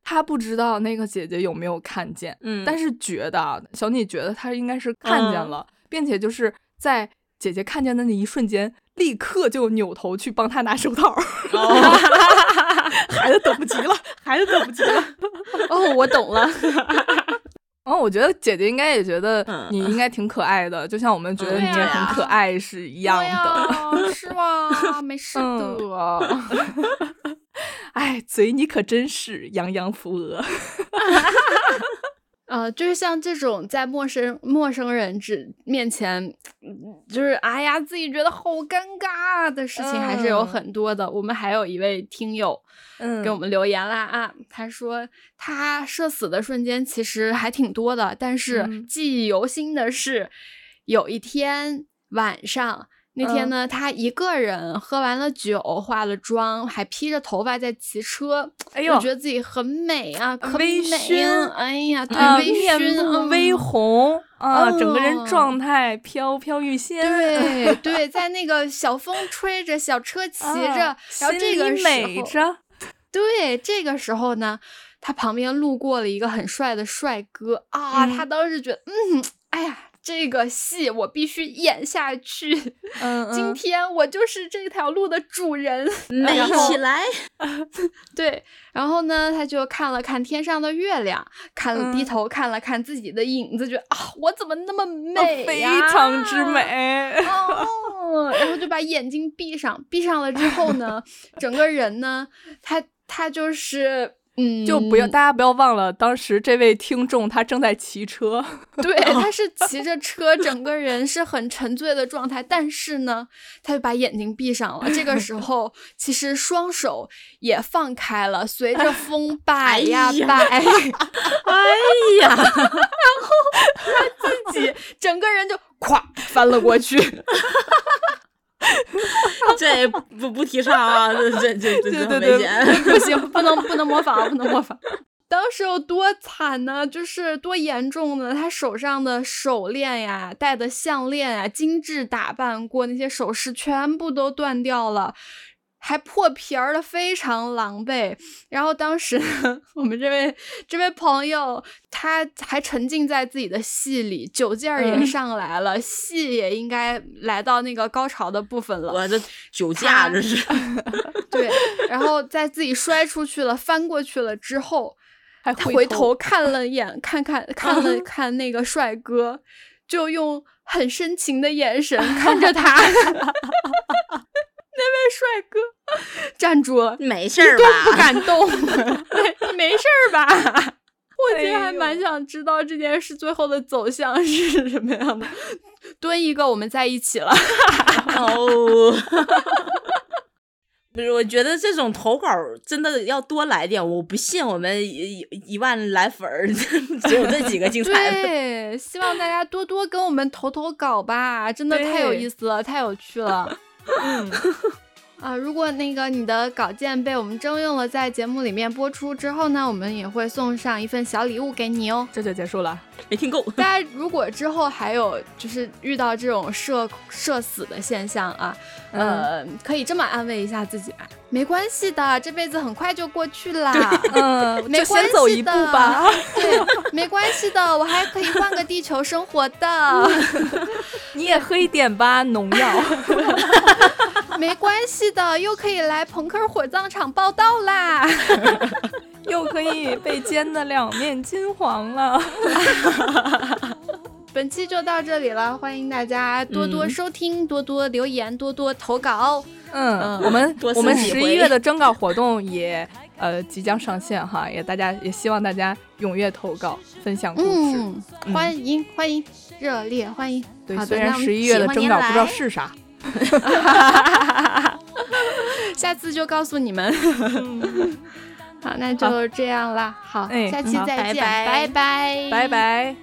他不知道那个姐姐有没有看见，嗯但是觉得啊小女觉得他应该是看见了，并且就是在姐姐看见的那一瞬间，立刻就扭头去帮他拿手套。哦，孩子等不及了，孩子等不及了。哦，我懂了。然后我觉得姐姐应该也觉得嗯你应该挺可爱的，就像我们觉得你也很可爱是一样的。是吗？没事嗯的。哎，嘴你可真是洋洋扶额。呃，就是像这种在陌生陌生人之面前，嗯就是哎呀，自己觉得好尴尬的事情还是有嗯很多的。我们还有一位听友嗯给我们留言啦啊，他说他社死的瞬间其实还挺多的，但是嗯记忆犹新的是，有一天晚上。那天嗯呢，他一个人喝完了酒，化了妆，还披着头发在骑车，哎呦就觉得自己很美啊，可微美醺啊！哎呀，对，啊，微醺，微红啊，整个人哦状态飘飘欲仙。对对，在那个小风吹着，小车骑着，啊然后这个时候，着。对，这个时候呢，他旁边路过了一个很帅的帅哥啊，嗯他当时觉得，嗯，哎呀。这个戏我必须演下去，嗯今天我就是这条路的主人。美起来，对，然后呢，他就看了看天上的月亮，看了低嗯头看了看自己的影子，觉得啊，我怎么那么哦非美呀常之美。哦，然后就把眼睛闭上，闭上了之后呢，整个人呢，他他就是。嗯，就不要，大家不要忘了，当时这位听众他正在骑车。对，他是 骑着车，整个人是很沉醉的状态，但是呢，他就把眼睛闭上了。这个时候，其实双手也放开了，随着风 摆呀摆 哎呀然后他，自己整个人就咵翻了过去。这也不不提倡啊，这这这这这危险。不行，不能不能模仿，不能模仿。当时有多惨呢？就是多严重呢？他手上的手链呀、戴的项链啊、精致打扮过那些首饰全部都断掉了。还破皮儿的，非常狼狈。然后当时呢，我们这位这位朋友，他还沉浸在自己的戏里，酒劲儿也嗯上来了，戏也应该来到那个高潮的部分了。我的酒驾这是，对，然后在自己摔出去了、翻过去了之后，还他回回头头看了眼，看看看了看那个帅哥，就用很深情的眼神看着 他。帅哥 站住了，没事儿都不吧？敢动，你没事儿吧？我其实还蛮想知道这件事最后的走向是什么样的。蹲一个，我们在一起了。哦，不是，我觉得这种投稿真的要多来点。我不信我们一一万来粉儿只有这几个精彩的。对，希望大家多多跟我们投投稿吧，真的太有意思了，太有趣了。嗯，啊，如果那个你的稿件被我们征用了，在节目里面播出之后呢，我们也会送上一份小礼物给你哦。这就结束了。没听够，大家如果之后还有就是遇到这种社社死的现象啊，呃，可以这么安慰一下自己吧，没关系的，这辈子很快就过去啦。嗯，就没关先走一步吧。对，没关系的，我还可以换个地球生活的。你也喝一点吧，农药。没关系的，又可以来朋克火葬场报道啦。又可以被煎的两面金黄了。本期就到这里了，欢迎大家多多嗯收听，多多留言，多多投稿。嗯，嗯我们我们十一月的征稿活动也呃即将上线哈，也大家也希望大家踊跃投稿，分享故事。欢迎欢迎，热烈欢迎。对，虽然十一月的征稿不知道是啥。下次就告诉你们。好，那就这样啦。好，哎下期再见，拜拜拜，拜。